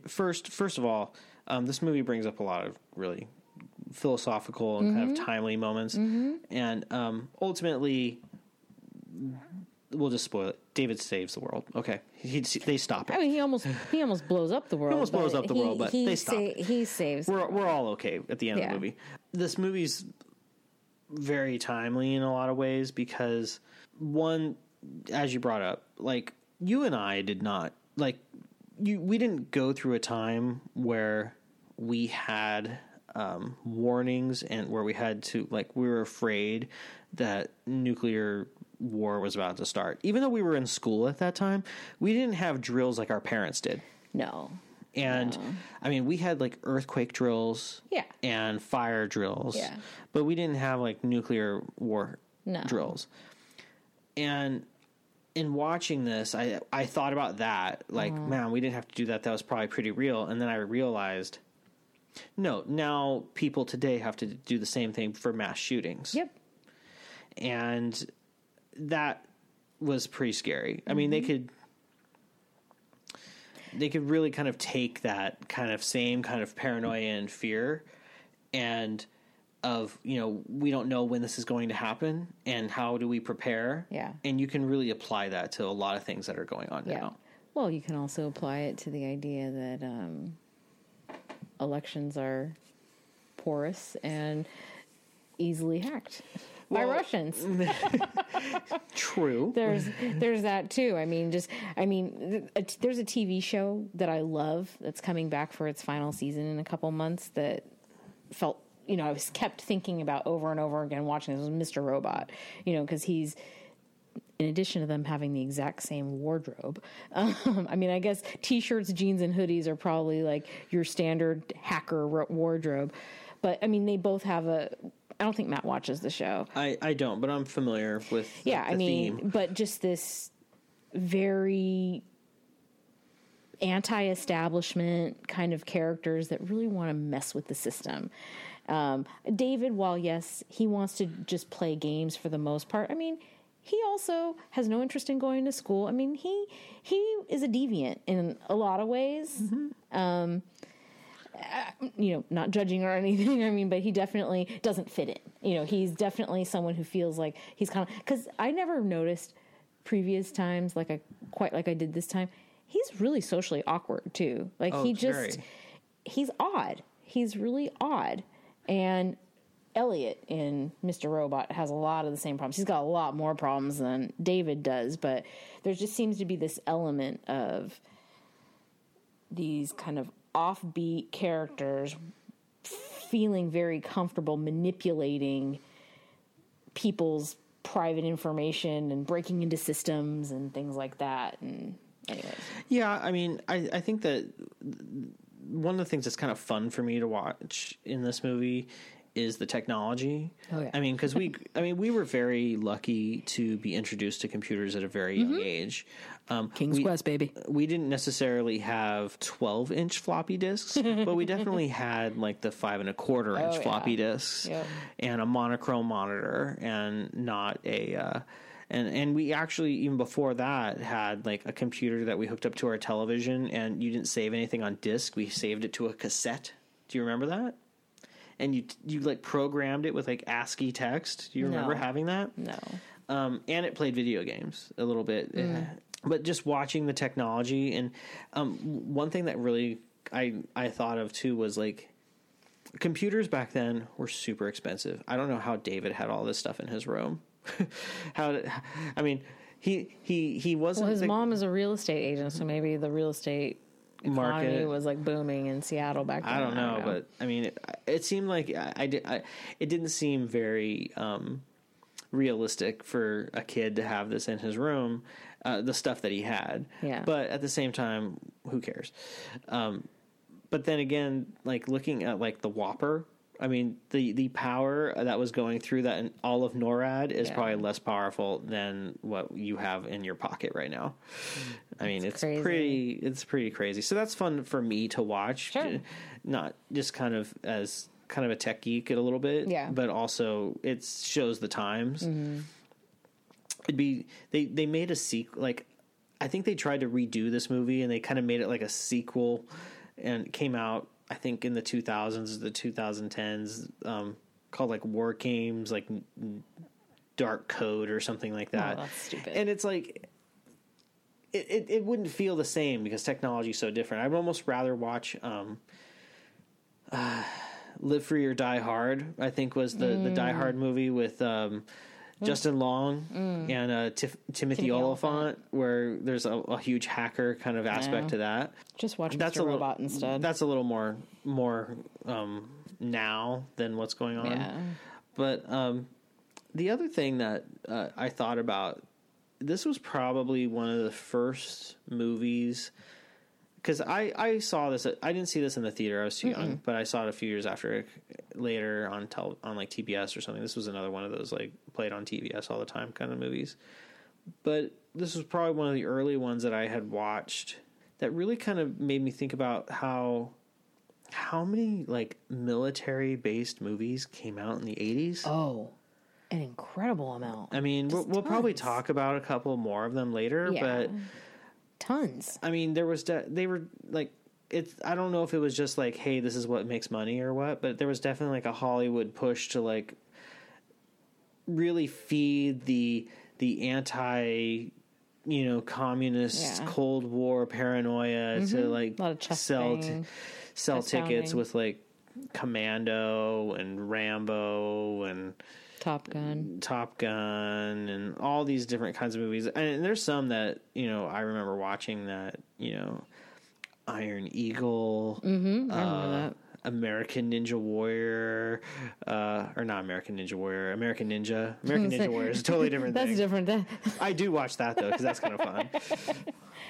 first first of all, um, this movie brings up a lot of really philosophical and kind of Mm-hmm. timely moments, and um, ultimately, we'll just spoil it. David saves the world. Okay, he, they stop it. I mean, he almost he almost blows up the world. He almost blows up the he- world, but he they stop sa- it. He saves. we're we're all okay at the end of the movie. This movie's very timely in a lot of ways because one, as you brought up, like you and I did not like you. We didn't go through a time where we had um, warnings and where we had to like we were afraid that nuclear war was about to start. Even though we were in school at that time, we didn't have drills like our parents did. no. And I mean, we had like earthquake drills, Yeah. and fire drills, Yeah. but we didn't have like nuclear war No. drills. And in watching this, I I thought about that, like, Mm-hmm. man, we didn't have to do that. That was probably pretty real. And then I realized, no, now people today have to do the same thing for mass shootings Yep. and that was pretty scary. I mean, they could they could really kind of take that kind of same kind of paranoia and fear and of you know we don't know when this is going to happen and how do we prepare Yeah. and you can really apply that to a lot of things that are going on Yeah. now Well, you can also apply it to the idea that um, elections are porous and easily hacked by Well, Russians. (laughs) true There's there's that too. I mean, just I mean, a- there's a TV show that I love that's coming back for its final season in a couple months that felt you know I was kept thinking about over and over again watching this was Mr. Robot. You know, because he's in addition to them having the exact same wardrobe, (laughs) um, I mean, I guess t-shirts, jeans, and hoodies are probably like your standard hacker wardrobe. But I mean, they both have a. I don't think Matt watches the show. I, I don't but i'm familiar with Yeah, the I mean, theme. but just this very anti-establishment kind of characters that really want to mess with the system. Um, David, while yes, he wants to just play games for the most part. I mean, he also has no interest in going to school. I mean, he he is a deviant in a lot of ways. Um, uh, you know, not judging or (laughs) anything. I mean, but he definitely doesn't fit in. You know, he's definitely someone who feels like he's kind of because I never noticed previous times like I quite like I did this time. He's really socially awkward too. Like Oh, he just he's odd. He's really odd. And Elliot in Mr. Robot has a lot of the same problems. He's got a lot more problems than David does, but there just seems to be this element of these kind of offbeat characters feeling very comfortable manipulating people's private information and breaking into systems and things like that. And anyways, Yeah, I mean, I, I think that one of the things that's kind of fun for me to watch in this movie is the technology. Oh, yeah. I mean, because we, (laughs) I mean, we were very lucky to be introduced to computers at a very young age. Um, King's we, Quest, baby. We didn't necessarily have twelve inch floppy disks, (laughs) but we definitely had like the five and a quarter inch Oh, yeah. floppy disks Yep. and a monochrome monitor, and not a. Uh, and and we actually even before that had like a computer that we hooked up to our television, and you didn't save anything on disk. We saved it to a cassette. Do you remember that? And you you like programmed it with like ASCII text. Do you remember No. having that? No. um, and it played video games a little bit. (sighs) But just watching the technology and um, one thing that really I I thought of too was like computers back then were super expensive. I don't know how David had all this stuff in his room. (laughs) how did, I mean he he he wasn't Well, his the mom is a real estate agent, so maybe the real estate economy market. was like booming in Seattle back then. I don't know, but I mean, it, it seemed like I, I did. I, it didn't seem very um, realistic for a kid to have this in his room. Uh, the stuff that he had, Yeah. But at the same time, who cares? Um, but then again, like looking at like the WOPR. I mean, the the power that was going through that in all of NORAD is Yeah. probably less powerful than what you have in your pocket right now. I mean, it's crazy. pretty it's pretty crazy. So that's fun for me to watch. Sure. Not just kind of as kind of a tech geek a little bit, Yeah. Mm-hmm. but also it shows the times. It'd be they they made a sequel like I think they tried to redo this movie and they kind of made it like a sequel and came out I think in the 2000s the 2010s um called like War Games like Dark Code or something like that. Oh, that's stupid. And it's like it, it, it wouldn't feel the same because technology is so different. I'd almost rather watch um, uh, Live Free or Die Hard. I think was the the Die Hard movie with um, Justin Long and uh, Tif- Timothy, Timothy Olyphant, Olyphant. where there's a, a huge hacker kind of aspect to that. just watch That's Mr. a little, Robot instead. That's a little more more um, now than what's going on. yeah. But um, the other thing that uh, I thought about this was probably one of the first movies because I, I saw this I didn't see this in the theater I was too young but I saw it a few years after later on tel- on like TBS or something. This was another one of those like played on TBS all the time kind of movies. But this was probably one of the early ones that I had watched that really kind of made me think about how how many like military based movies came out in the 80s Oh, an incredible amount. I mean, we'll, we'll probably talk about a couple more of them later, Yeah. but Tons. I mean, there was de- they were like it's I don't know if it was just like, hey, this is what makes money or what, but there was definitely like a Hollywood push to like really feed the the anti you know communist Yeah. Mm-hmm. cold war paranoia to like A lot of sell t- sell tickets with like commando and rambo and Top Gun. Top Gun and all these different kinds of movies. And there's some that, you know, I remember watching that, you know, Iron Eagle, Mm-hmm. I remember uh, that. American Ninja Warrior, uh, or not American Ninja Warrior, American Ninja. American Ninja Warrior is a totally different thing. (laughs) That's thing. different. I do watch that though because that's kind of fun. (laughs)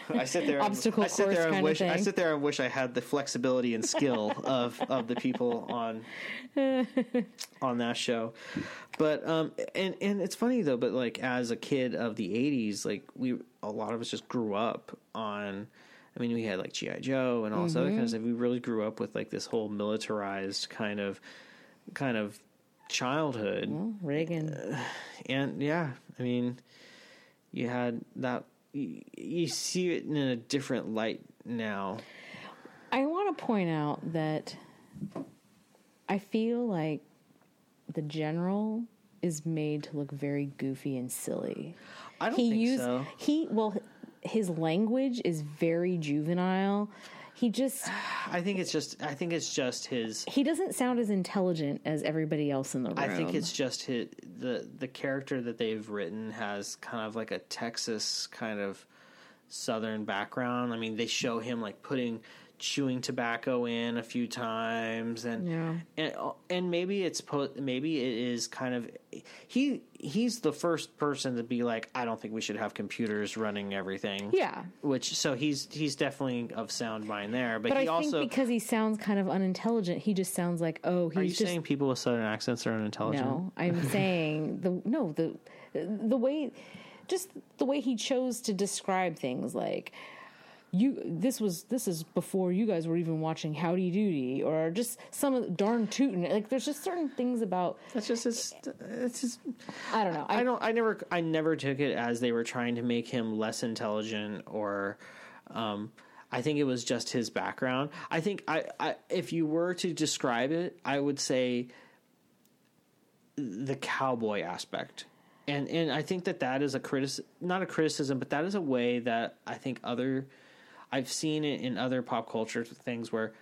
I sit there, and- Obstacle I sit course there and kinda wish, I sit there and wish I had the flexibility and skill (laughs) of of the people on (laughs) on that show. But um, and and it's funny though. But like as a kid of the '80s, like we a lot of us just grew up on. I mean, we had like GI Joe and all this other kind of stuff. We really grew up with like this whole militarized kind of kind of childhood well, Reagan. (sighs) and yeah, I mean, you had that. You, you see it in a different light now. I want to point out that I feel like the general is made to look very goofy and silly. I don't he think used so. he well his language is very juvenile. He just I think it's just. I think it's just his. he doesn't sound as intelligent as everybody else in the room. I think it's just his, the the character that they've written has kind of like a Texas kind of southern background. I mean, they show him like putting chewing tobacco in a few times and Yeah. and and maybe it's po- maybe it is kind of he he's the first person to be like I don't think we should have computers running everything. yeah. Which so he's he's definitely of sound mind there, but, But he I also think because he sounds kind of unintelligent, he just sounds like oh he's are you just saying people with southern accents are unintelligent? No, I'm (laughs) saying the no the the way just the way he chose to describe things like you this was this is before you guys were even watching Howdy Doody or just some of the darn tootin' like there's just certain things about That's just it's, it's just I don't know I don't. I never. I never took it as they were trying to make him less intelligent, or um, I think it was just his background. I think I, I. If you were to describe it, I would say the cowboy aspect, and and I think that that is a critic, not a criticism, but that is a way that I think other. I've seen it in other pop culture things where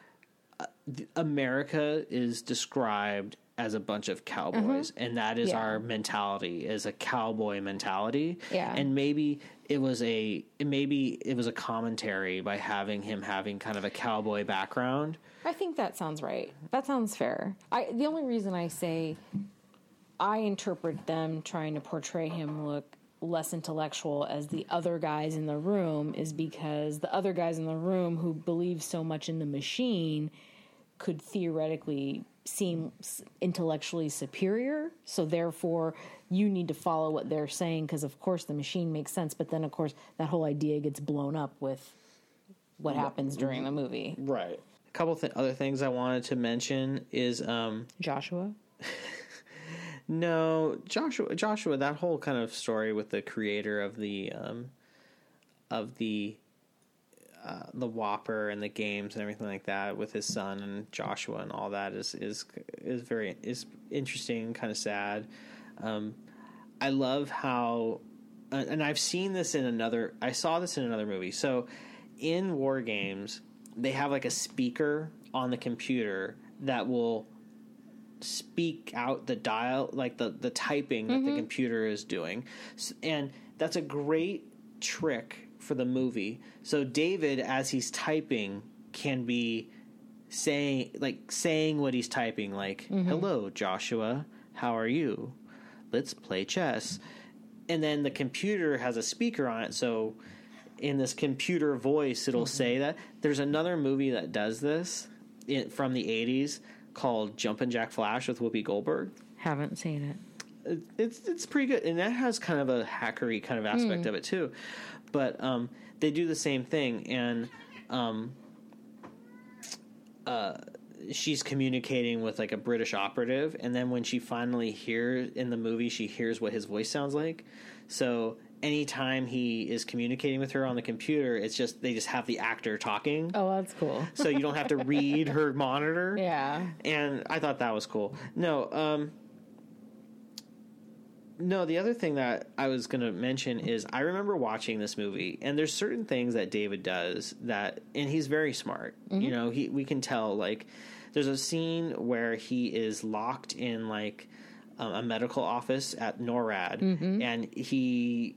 America is described as a bunch of cowboys, and that is Mm-hmm. Yeah. our mentality, is a cowboy mentality. Yeah. and maybe it was a maybe it was a commentary by having him having kind of a cowboy background. I think that sounds right. That sounds fair. I the only reason I say I interpret them trying to portray him look less intellectual as the other guys in the room is because the other guys in the room who believe so much in the machine could theoretically seem intellectually superior. So therefore, you need to follow what they're saying because, of course, the machine makes sense. But then, of course, that whole idea gets blown up with what happens during the movie. Right. A couple th- other things I wanted to mention is um, Joshua. (laughs) No, Joshua. Joshua. That whole kind of story with the creator of the um, of the uh, the WOPR and the games and everything like that with his son and Joshua and all that is is is very is interesting, kind of sad. Um, I love how, and and I've seen this in another. I saw this in another movie. So, in war games, they have like a speaker on the computer that will speak out the dial like the the typing that the mm-hmm. computer is doing. And that's a great trick for the movie. So david as he's typing can be saying like saying what he's typing like mm-hmm. hello joshua how are you? Let's play chess. And then the computer has a speaker on it so in this computer voice it'll mm-hmm. say that. There's another movie that does this in, from the 80s called Jumpin' Jack Flash with Whoopi Goldberg. Haven't seen it. It- It's it's pretty good, and that has kind of a hackery kind of aspect of it too. But um, they do the same thing, and um, uh, she's communicating with like a British operative, and then when she finally hears in the movie, she hears what his voice sounds like. So anytime he is communicating with her on the computer, it's just they just have the actor talking. Oh, that's cool. So you don't have to read her (laughs) monitor. Yeah. And I thought that was cool. No, um no, the other thing that I was going to mention is I remember watching this movie, and there's certain things that David does that, and he's very smart. You know, he we can tell like there's a scene where he is locked in like um, a medical office at NORAD, and he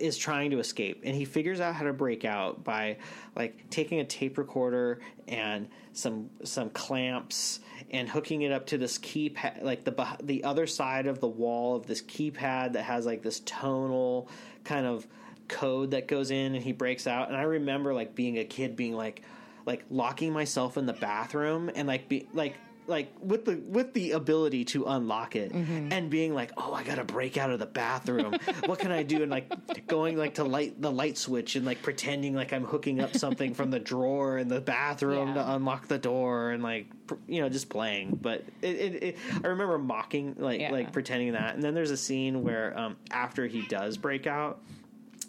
is trying to escape and he figures out how to break out by like taking a tape recorder and some some clamps and hooking it up to this keypad like the the other side of the wall of this keypad that has like this tonal kind of code that goes in and he breaks out. And I remember like being a kid being like like locking myself in the bathroom and like be like like with the with the ability to unlock it and being like oh i gotta break out of the bathroom. What can i do? And like going like to light the light switch and like pretending like i'm hooking up something from the drawer in the bathroom Yeah. to unlock the door and like pr- you know just playing. But it, it, it i remember mocking like Yeah. like pretending that. And then there's a scene where um after he does break out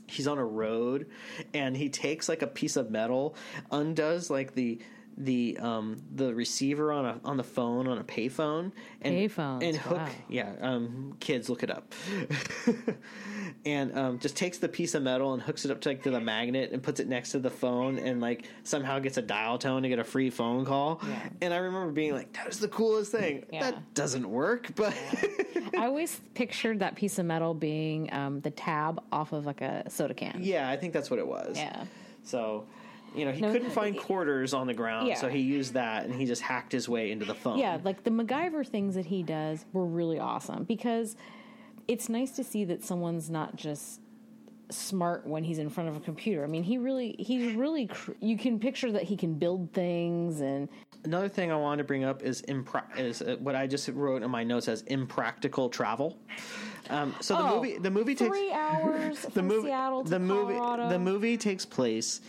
he's on a road and he takes like a piece of metal undoes like the the um the receiver on a on the phone on a payphone and Payphones, and hook wow. yeah um kids look it up (laughs) and um just takes the piece of metal and hooks it up to like to the magnet and puts it next to the phone and like somehow gets a dial tone to get a free phone call Yeah. and i remember being like that is the coolest thing Yeah. that doesn't work but I always pictured that piece of metal being um, the tab off of like a soda can. yeah i think that's what it was Yeah. So, you know, he No, couldn't find quarters on the ground, Yeah. so he used that and he just hacked his way into the phone. Yeah, like the MacGyver things that he does were really awesome because it's nice to see that someone's not just smart when he's in front of a computer. I mean, he really, he's really, cr- you can picture that he can build things and Another thing I wanted to bring up is impra- is uh, what I just wrote in my notes as impractical travel. Um, so the Oh, movie the movie takes three hours (laughs) the from movie Seattle to the movie the movie takes place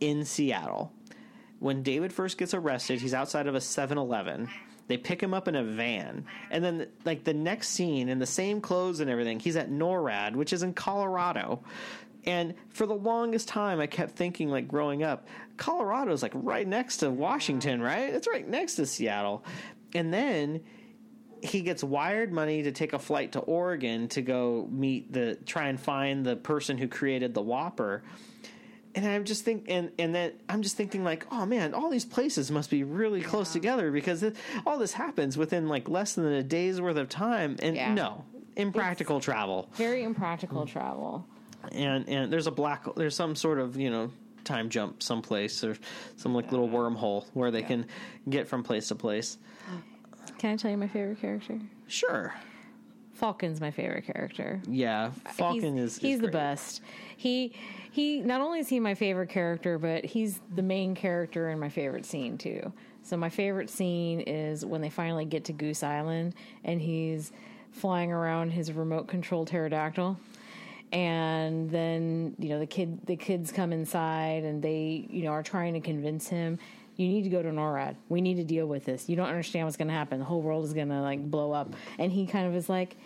in Seattle. When David first gets arrested, he's outside of a 7-Eleven. They pick him up in a van, and then like the next scene in the same clothes and everything, he's at NORAD, which is in Colorado. And for the longest time, I kept thinking, like growing up, Colorado's like right next to Washington, right? It's right next to Seattle. And then he gets wired money to take a flight to Oregon to go meet the try and find the person who created the WOPR. And I'm just think and and then I'm just thinking like, oh man, all these places must be really close together because it, all this happens within like less than a day's worth of time. And Yeah. no, impractical travel. very impractical travel. And and there's a black there's some sort of you know time jump someplace or some like little wormhole where they can get from place to place. Can I tell you my favorite character? Sure. Falcon's my favorite character. Yeah, Falcon he's, is he's is the best. He he not only is he my favorite character, but he's the main character in my favorite scene too. So my favorite scene is when they finally get to Goose Island and he's flying around his remote control pterodactyl. And then, you know, the kid the kids come inside and they, you know, are trying to convince him you need to go to NORAD. We need to deal with this. You don't understand what's going to happen. The whole world is going to like blow up. And he kind of is like,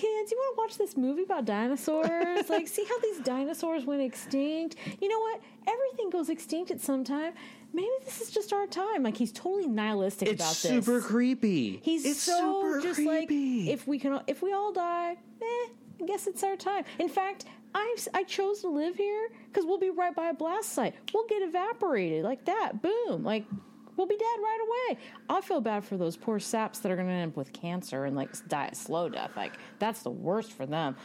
kids, you want to watch this movie about dinosaurs? like, see how these dinosaurs went extinct? You know what? Everything goes extinct at some time. Maybe this is just our time. Like, he's totally nihilistic It's about this. super creepy. He's it's so super just creepy. like if we can, if we all die, eh, I guess it's our time. In fact, I I chose to live here because we'll be right by a blast site. We'll get evaporated like that. Boom, like. We'll be dead right away. I feel bad for those poor saps that are going to end up with cancer and like die a slow death. Like that's the worst for them.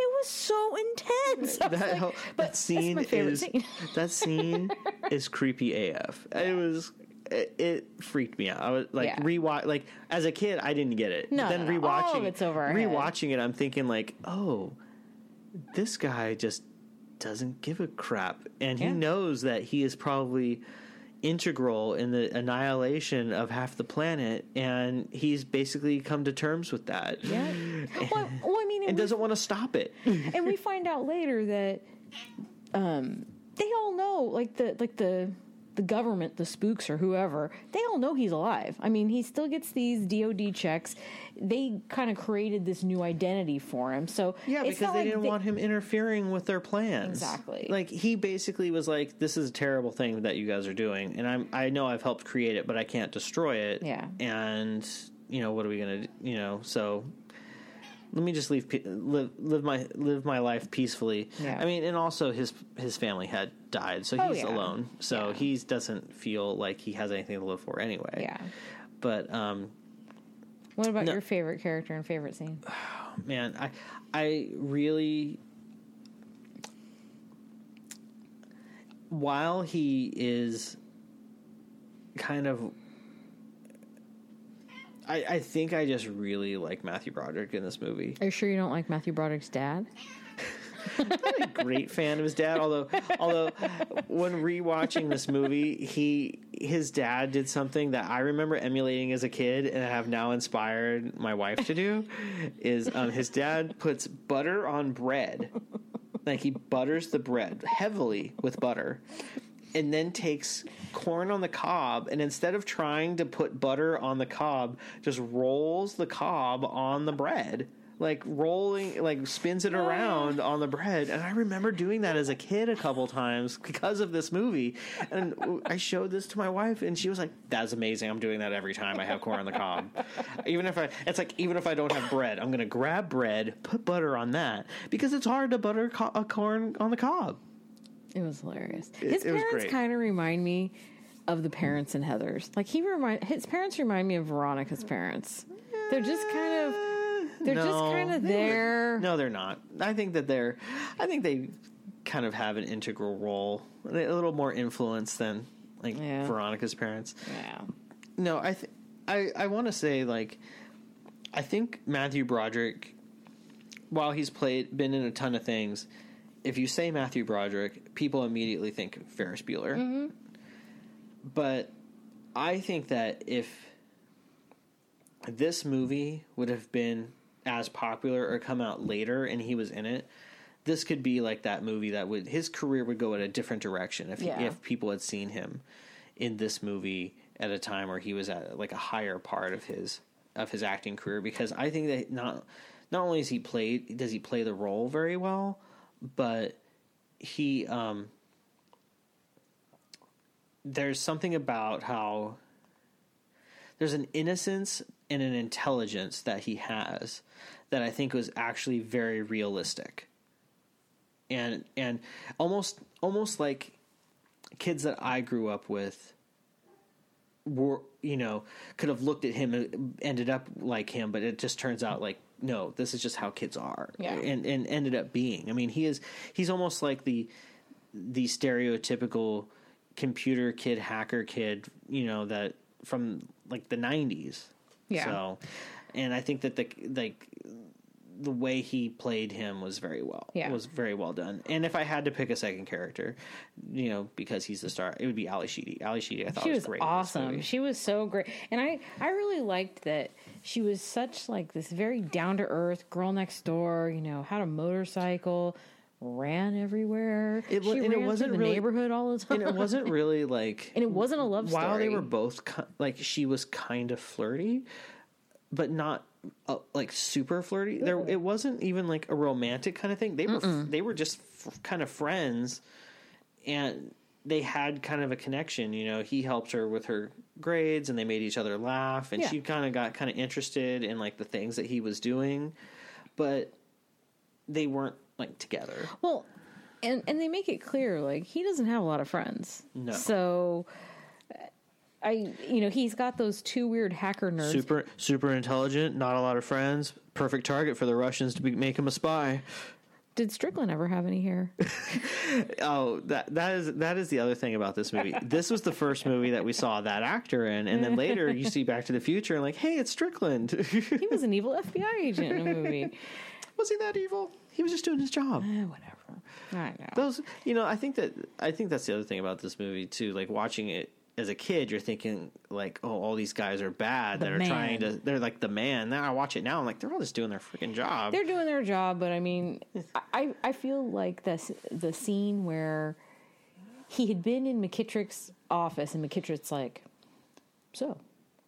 It was so intense. That, like- whole- that scene that's my favorite is scene. (laughs) that scene (laughs) is creepy AF. It was it, it freaked me out. I was like Yeah. rewatch like as a kid I didn't get it. No, but then no, no. rewatching All it's over our head. rewatching it I'm thinking like, "Oh, this guy just doesn't give a crap and he knows that he is probably integral in the annihilation of half the planet and he's basically come to terms with that. Yeah. Well, (laughs) well, I mean, it And was- doesn't want to stop it. (laughs) and we find out later that um, they all know, like the like the the government, the spooks or whoever, they all know he's alive. I mean, he still gets these DOD checks. They kind of created this new identity for him. So Yeah, it's because they like didn't want him interfering with their plans. Exactly. Like he basically was like, "This is a terrible thing that you guys are doing, and I'm I know I've helped create it, but I can't destroy it. Yeah. And you know what are we gonna, you know? So let me just leave live live my live my life peacefully. Yeah. I mean, and also his his family had died, so Oh, he's yeah. alone. So Yeah. he doesn't feel like he has anything to live for anyway. Yeah. But um, What about No. your favorite character and favorite scene? (sighs) man i i really while he is kind of I, I think I just really like Matthew Broderick in this movie. Are you sure you don't like Matthew Broderick's dad? I'm not a great fan of his dad. Although, although when rewatching this movie, he his dad did something that I remember emulating as a kid, and I have now inspired my wife to do. Is um, his dad puts butter on bread, like he butters the bread heavily with butter, and then takes corn on the cob, and instead of trying to put butter on the cob, just rolls the cob on the bread. Like rolling, like spins it around ah. on the bread, and I remember doing that as a kid a couple times (laughs) because of this movie. And I showed this to my wife, and she was like, "That's amazing! I'm doing that every time I have corn on the cob. Even if I, it's like even if I don't have bread, I'm gonna grab bread, put butter on that because it's hard to butter co- a corn on the cob. It was hilarious. His it parents kind of remind me of the parents in Heathers. Like he remind his parents remind me of Veronica's parents. They're just kind of they're just kind of there. No, they're not. I think that they're. I think they kind of have an integral role, a little more influence than like Yeah. Veronica's parents. Yeah. No, I th- I I want to say like I think Matthew Broderick while he's played been in a ton of things, if you say Matthew Broderick, people immediately think Ferris Bueller. Mm-hmm. But I think that if this movie would have been as popular or come out later and he was in it, this could be like that movie that would his career would go in a different direction if he, Yeah. if people had seen him in this movie at a time where he was at like a higher part of his of his acting career because I think that not not only is he played does he play the role very well, but he um there's something about how there's an innocence and an intelligence that he has that I think was actually very realistic. And and almost almost like kids that I grew up with were you know could have looked at him and ended up like him but it just turns out like no this is just how kids are Yeah. and and ended up being i mean he is he's almost like the the stereotypical computer kid hacker kid you know that from like the 90s Yeah. so and i think that the like the way he played him was very well Yeah. was very well done and if i had to pick a second character you know because he's the star it would be Ally Sheedy Ally Sheedy i thought she was, was great awesome. She was so great, and I I really liked that she was such like this very down to earth girl next door. You know, had a motorcycle, ran everywhere. It wa- she and it ran wasn't through the really- neighborhood all the time, (laughs) and it wasn't really like And it wasn't a love story. while they were both like she was kind of flirty but not uh, like super flirty there it wasn't even like a romantic kind of thing they were f- they were just f- kind of friends and they had kind of a connection you know he helped her with her grades and they made each other laugh and Yeah. she kind of got kind of interested in like the things that he was doing but they weren't like together Well, and and they make it clear like he doesn't have a lot of friends. No. So I you know, he's got those two weird hacker nerds. Super, super intelligent, not a lot of friends. Perfect target for the Russians to be, make him a spy. Did Strickland ever have any hair? (laughs) Oh, that that is that is the other thing about this movie. This was the first movie that we saw that actor in, and then later you see Back to the Future and like, hey, it's Strickland. he was an (laughs) evil FBI agent in a movie. was he that evil? He was just doing his job. Eh, whatever. I know. Those, you know, I think that I think that's the other thing about this movie too. Like watching it as a kid, you're thinking like, oh, all these guys are bad The that are trying to. They're like the man. Now I watch it now, I'm like, they're all just doing their freaking job. They're doing their job, but I mean, I I feel like this the scene where he had been in McKittrick's office, and McKittrick's like, "So,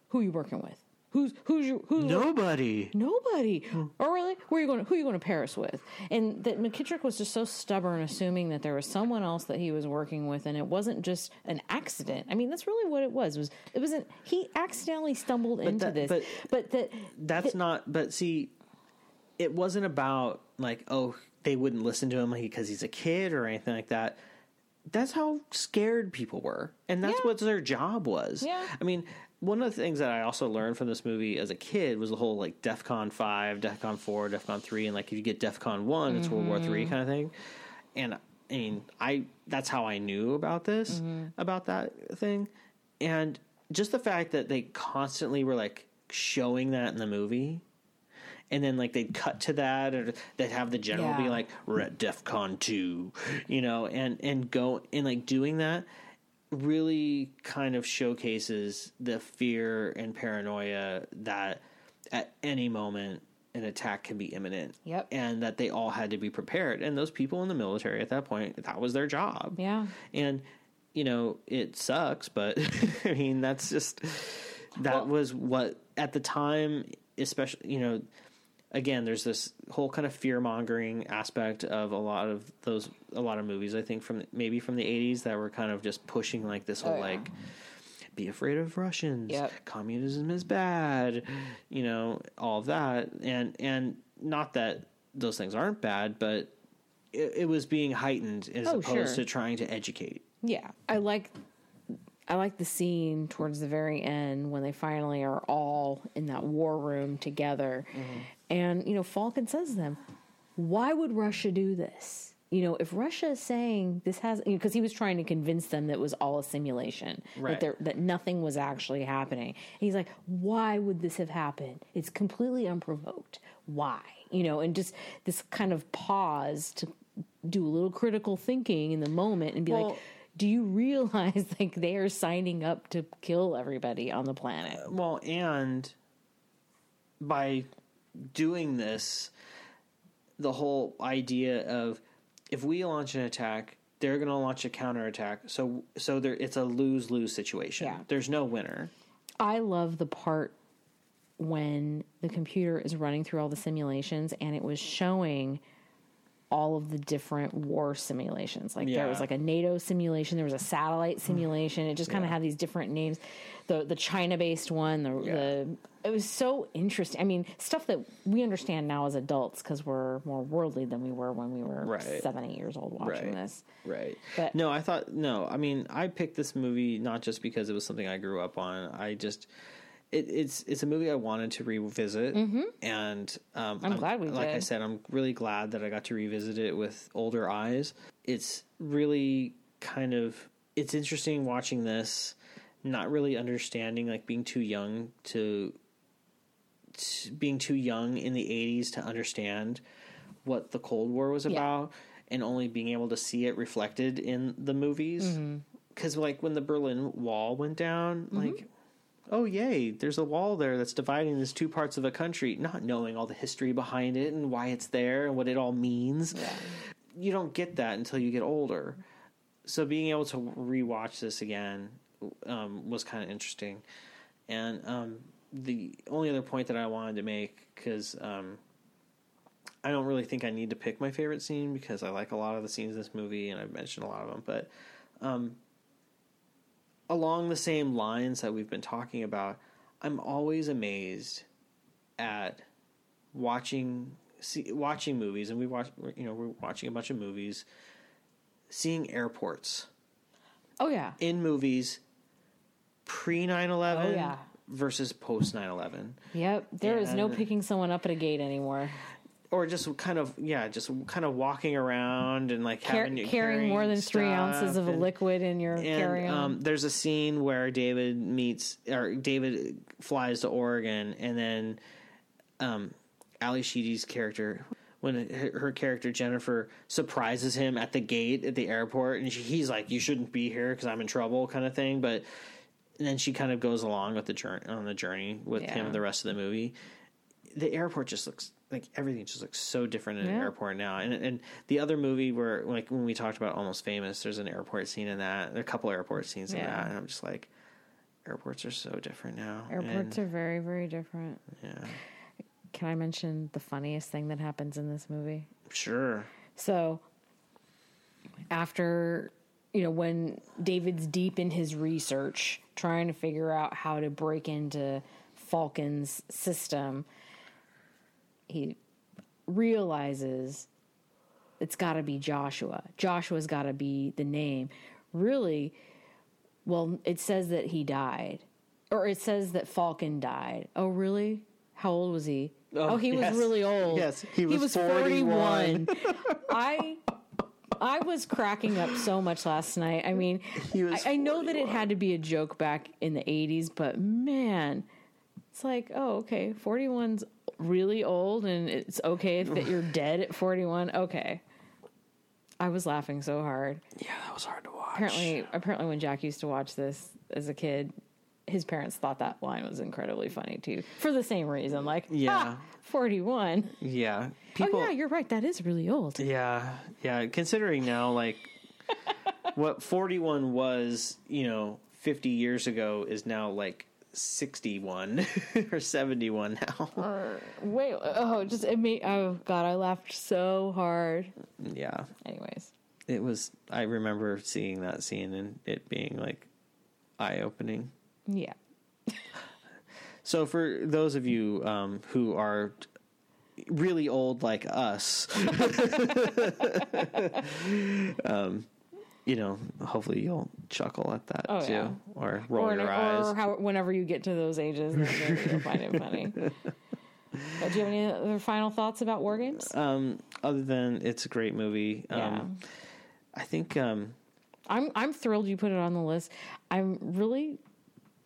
who are you working with? Who's who's your who's Nobody. Nobody. Hmm. Oh, really? Where are you going? Who are you going to Paris with? And that McKittrick was just so stubborn, assuming that there was someone else that he was working with, and it wasn't just an accident. I mean, that's really what it was. It Was it wasn't? He accidentally stumbled into that- this, but- but that That's not. But see, it wasn't about like oh they wouldn't listen to him because he's a kid or anything like that. That's how scared people were, and that's Yeah. what their job was. Yeah. I mean, one of the things that I also learned from this movie as a kid was the whole like DEFCON five, DEFCON four, DEFCON three, and like if you get DEFCON one, it's World War Mm-hmm. three kind of thing. And I mean, I that's how I knew about this, Mm-hmm. about that thing, and just the fact that they constantly were like showing that in the movie and then like they'd cut to that or they'd have the general be like we're at defcon 2 you know and and go and like doing that really kind of showcases the fear and paranoia that at any moment an attack can be imminent Yep. and that they all had to be prepared. And those people in the military at that point that was their job. Yeah, and you know it sucks but (laughs) i mean that's just that Well- was what at the time especially you know again there's this whole kind of fear mongering aspect of a lot of those a lot of movies i think from maybe from the 80s that were kind of just pushing like this whole Oh, yeah. like be afraid of russians Yep. communism is bad you know all of that and and not that those things aren't bad but it, it was being heightened as Oh, opposed sure. to trying to educate yeah. I like. I like the scene towards the very end when they finally are all in that war room together. Mm-hmm. And, you know, Falcon says to them, Why would Russia do this? You know, if Russia is saying this has, because he was trying to convince them that it was all a simulation, Right. that there, that nothing was actually happening. And he's like, why would this have happened? It's completely unprovoked. Why? You know, and just this kind of pause to do a little critical thinking in the moment and be Well- like, do you realize (laughs) like they are signing up to kill everybody on the planet? Well, and by doing this, the whole idea of if we launch an attack, they're going to launch a counterattack. So, so there, it's a lose lose situation. Yeah. There's no winner. I love the part when the computer is running through all the simulations and it was showing all of the different war simulations. Like there was like a NATO simulation, there was a satellite simulation. It just kind of Yeah. had these different names. The the China based one, the, the it was so interesting. I mean, stuff that we understand now as adults because we're more worldly than we were when we were Right. seven, eight years old watching Right. this. Right. But- no, I thought no. I mean, I picked this movie not just because it was something I grew up on. I just it, it's it's a movie I wanted to revisit, and um, I'm glad we Like I said, I'm really glad that I got to revisit it with older eyes. It's really kind of it's interesting watching this, not really understanding like being too young to, to being too young in the 80s to understand what the Cold War was about and only being able to see it reflected in the movies. Mm-hmm. Because, like, when the Berlin Wall went down, like, oh, yay, there's a wall there that's dividing these two parts of a country, not knowing all the history behind it and why it's there and what it all means. You don't get that until you get older. So, being able to rewatch this again um, was kind of interesting. And um, the only other point that I wanted to make, because um, I don't really think I need to pick my favorite scene because I like a lot of the scenes in this movie and I've mentioned a lot of them, but um, along the same lines that we've been talking about, I'm always amazed at watching see, watching movies, and we watch you know we're watching a bunch of movies, seeing airports Oh yeah. in movies pre 9-11 Oh, yeah. Versus post 9-11 Yep. There is no picking someone up at a gate anymore. or just kind of yeah just kind of walking around and like Car- having carrying more than three ounces of a liquid in your carry-on um, there's a scene where David meets or David flies to Oregon, and then um, Ally Sheedy's character, when her, her character Jennifer surprises him at the gate at the airport, and she, he's like, "You shouldn't be here because I'm in trouble," kind of thing. But and then she kind of goes along with the journey on the journey with Yeah. him the rest of the movie. the airport just looks like everything just looks so different in an airport now. And and the other movie where like when we talked about Almost Famous, there's an airport scene in that. There are a couple airport scenes in Yeah. that, and I'm just like, airports are so different now. Airports and, are very, very different. yeah, Can I mention the funniest thing that happens in this movie? sure. So, after, you know, when David's deep in his research, trying to figure out how to break into Falcon's system, he realizes it's got to be Joshua. Joshua's got to be the name. Really, well, it says that he died, or it says that Falcon died. Oh, really? How old was he? Oh, Oh, he yes. was really old. Yes, he was 41. (laughs) I I was cracking up so much last night. I mean, I, I know that it had to be a joke back in the 80s, but man, it's like, oh, okay, 41's really old and it's okay that you're dead at 41. Okay. I was laughing so hard. Yeah, that was hard to watch. Apparently, apparently when Jack used to watch this as a kid, his parents thought that line was incredibly funny too, for the same reason. Like, Yeah. yeah, 41. yeah, oh, people. oh, yeah, you're right. That is really old. Yeah, yeah. Considering now, like (laughs) what forty one was, you know, fifty years ago is now like sixty one (laughs) or seventy one now. Or, Wait, oh, just it made. Oh God, I laughed so hard. yeah, Anyways, it was. I remember seeing that scene and it being like eye opening. Yeah, (laughs) So for those of you um, who are really old like us, (laughs) um, you know, hopefully you'll chuckle at that Oh, too, yeah. or roll or, your eyes. or how, whenever you get to those ages, you'll find it funny. (laughs) But do you have any other final thoughts about War Games? um, other than it's a great movie. Um, yeah, I think um, I'm I'm thrilled you put it on the list. I'm really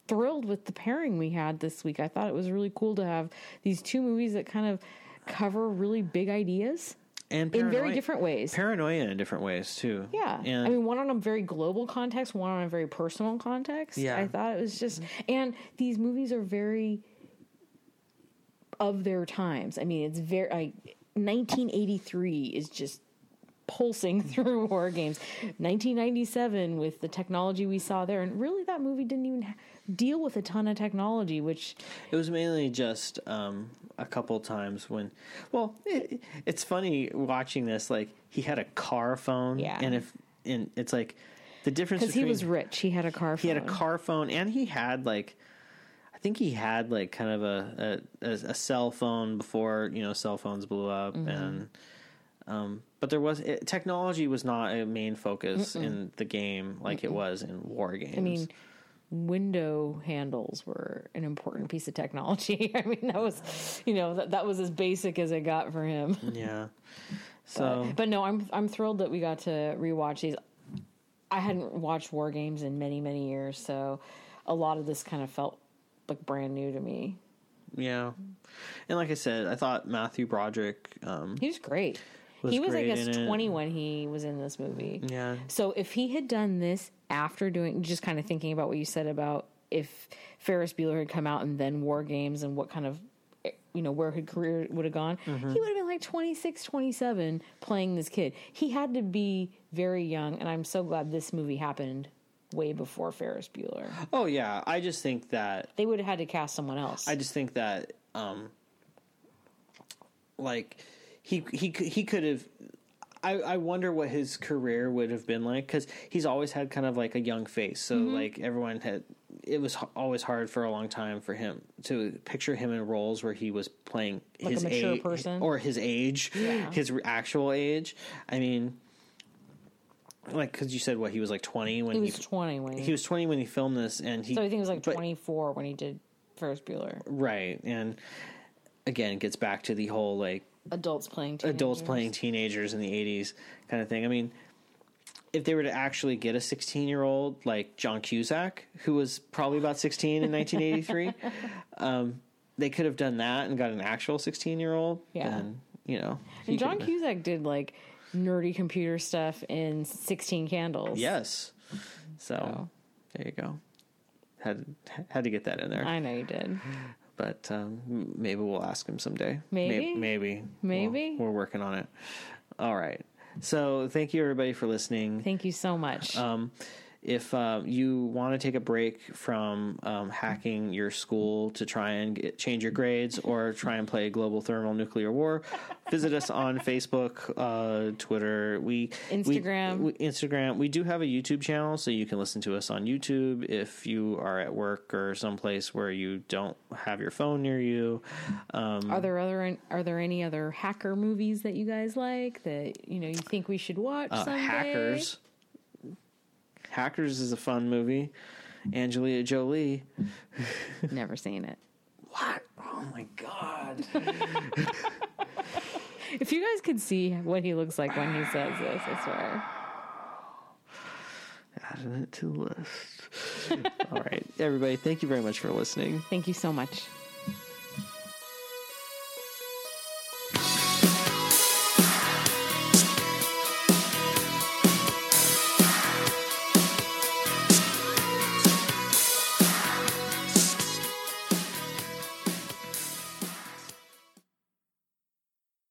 thrilled with the pairing we had this week. I thought it was really cool to have these two movies that kind of cover really big ideas and in very different ways. Paranoia in different ways too. Yeah. and I mean, one on a very global context, one on a very personal context. Yeah. I thought it was just, and these movies are very of their times. I mean, it's very, like, 1983 is just pulsing (laughs) through war games. 1997 with the technology we saw there. And really, that movie didn't even ha- deal with a ton of technology, which, It was mainly just um, a couple times when, well, it, it's funny watching this. Like he had a car phone, Yeah. and if and it's like the difference because he was rich, he had a car he had a car phone and he had like I think he had like kind of a a, a, cell phone before you know cell phones blew up Mm-hmm. and um but there was it, technology was not a main focus in the game like it was in war games. I mean, window handles were an important piece of technology. (laughs) I mean, that was, you know, that, that was as basic as it got for him. yeah. (laughs) So But no, I'm I'm thrilled that we got to rewatch these. I hadn't watched War Games in many many years, so a lot of this kind of felt like brand new to me. yeah, and like I said, I thought Matthew Broderick. Um, He was great. Was he was, I guess. 20 when he was in this movie. yeah, So if he had done this after doing, just kind of thinking about what you said about if Ferris Bueller had come out and then War Games and what kind of, you know, where his career would have gone, Mm-hmm. he would have been like 26, 27 playing this kid. He had to be very young, and I'm so glad this movie happened way before Ferris Bueller. oh yeah. I just think that They would have had to cast someone else. I just think that um like he he he could have I, I wonder what his career would have been like because he's always had kind of like a young face. So Mm-hmm. like everyone had, it was always hard for a long time for him to picture him in roles where he was playing Like his age person? or his age, Yeah. his actual age. I mean, like because you said what he was like twenty when he he was 20 when he, he was twenty when he filmed this, and he so I think he was like 24 when he did Ferris Bueller. right and again it gets back to the whole like Adults playing adults teenagers. playing teenagers in the 80s kind of thing. I mean, if they were to actually get a 16 year old like John Cusack, who was probably about 16 in 1983, (laughs) um, they could have done that and got an actual 16 year old. Yeah. Then, you know. And John could've- Cusack did like nerdy computer stuff in 16 Candles. Yes. So, So. there you go. Had had to get that in there. I know you did. But um, maybe we'll ask him someday. Maybe? May- maybe, Maybe? We're, we're working on it. All right. So thank you everybody for listening. Thank you so much. Um, if uh, you want to take a break from um, hacking your school to try and get, change your grades or try and play global thermal nuclear war, visit us on Facebook, uh, Twitter, we we- Instagram. we, Instagram. We do have a YouTube channel, so you can listen to us on YouTube if you are at work or someplace where you don't have your phone near you. Um, are there other are there any other hacker movies that you guys like that you know you think we should watch uh. Hackers. Hackers is a fun movie. Angelina Jolie. Never seen it. What? Oh my god. If you guys could see what he looks like when he says this, I swear. Adding it to the list. All right. Everybody, thank you very much for listening. Thank you so much.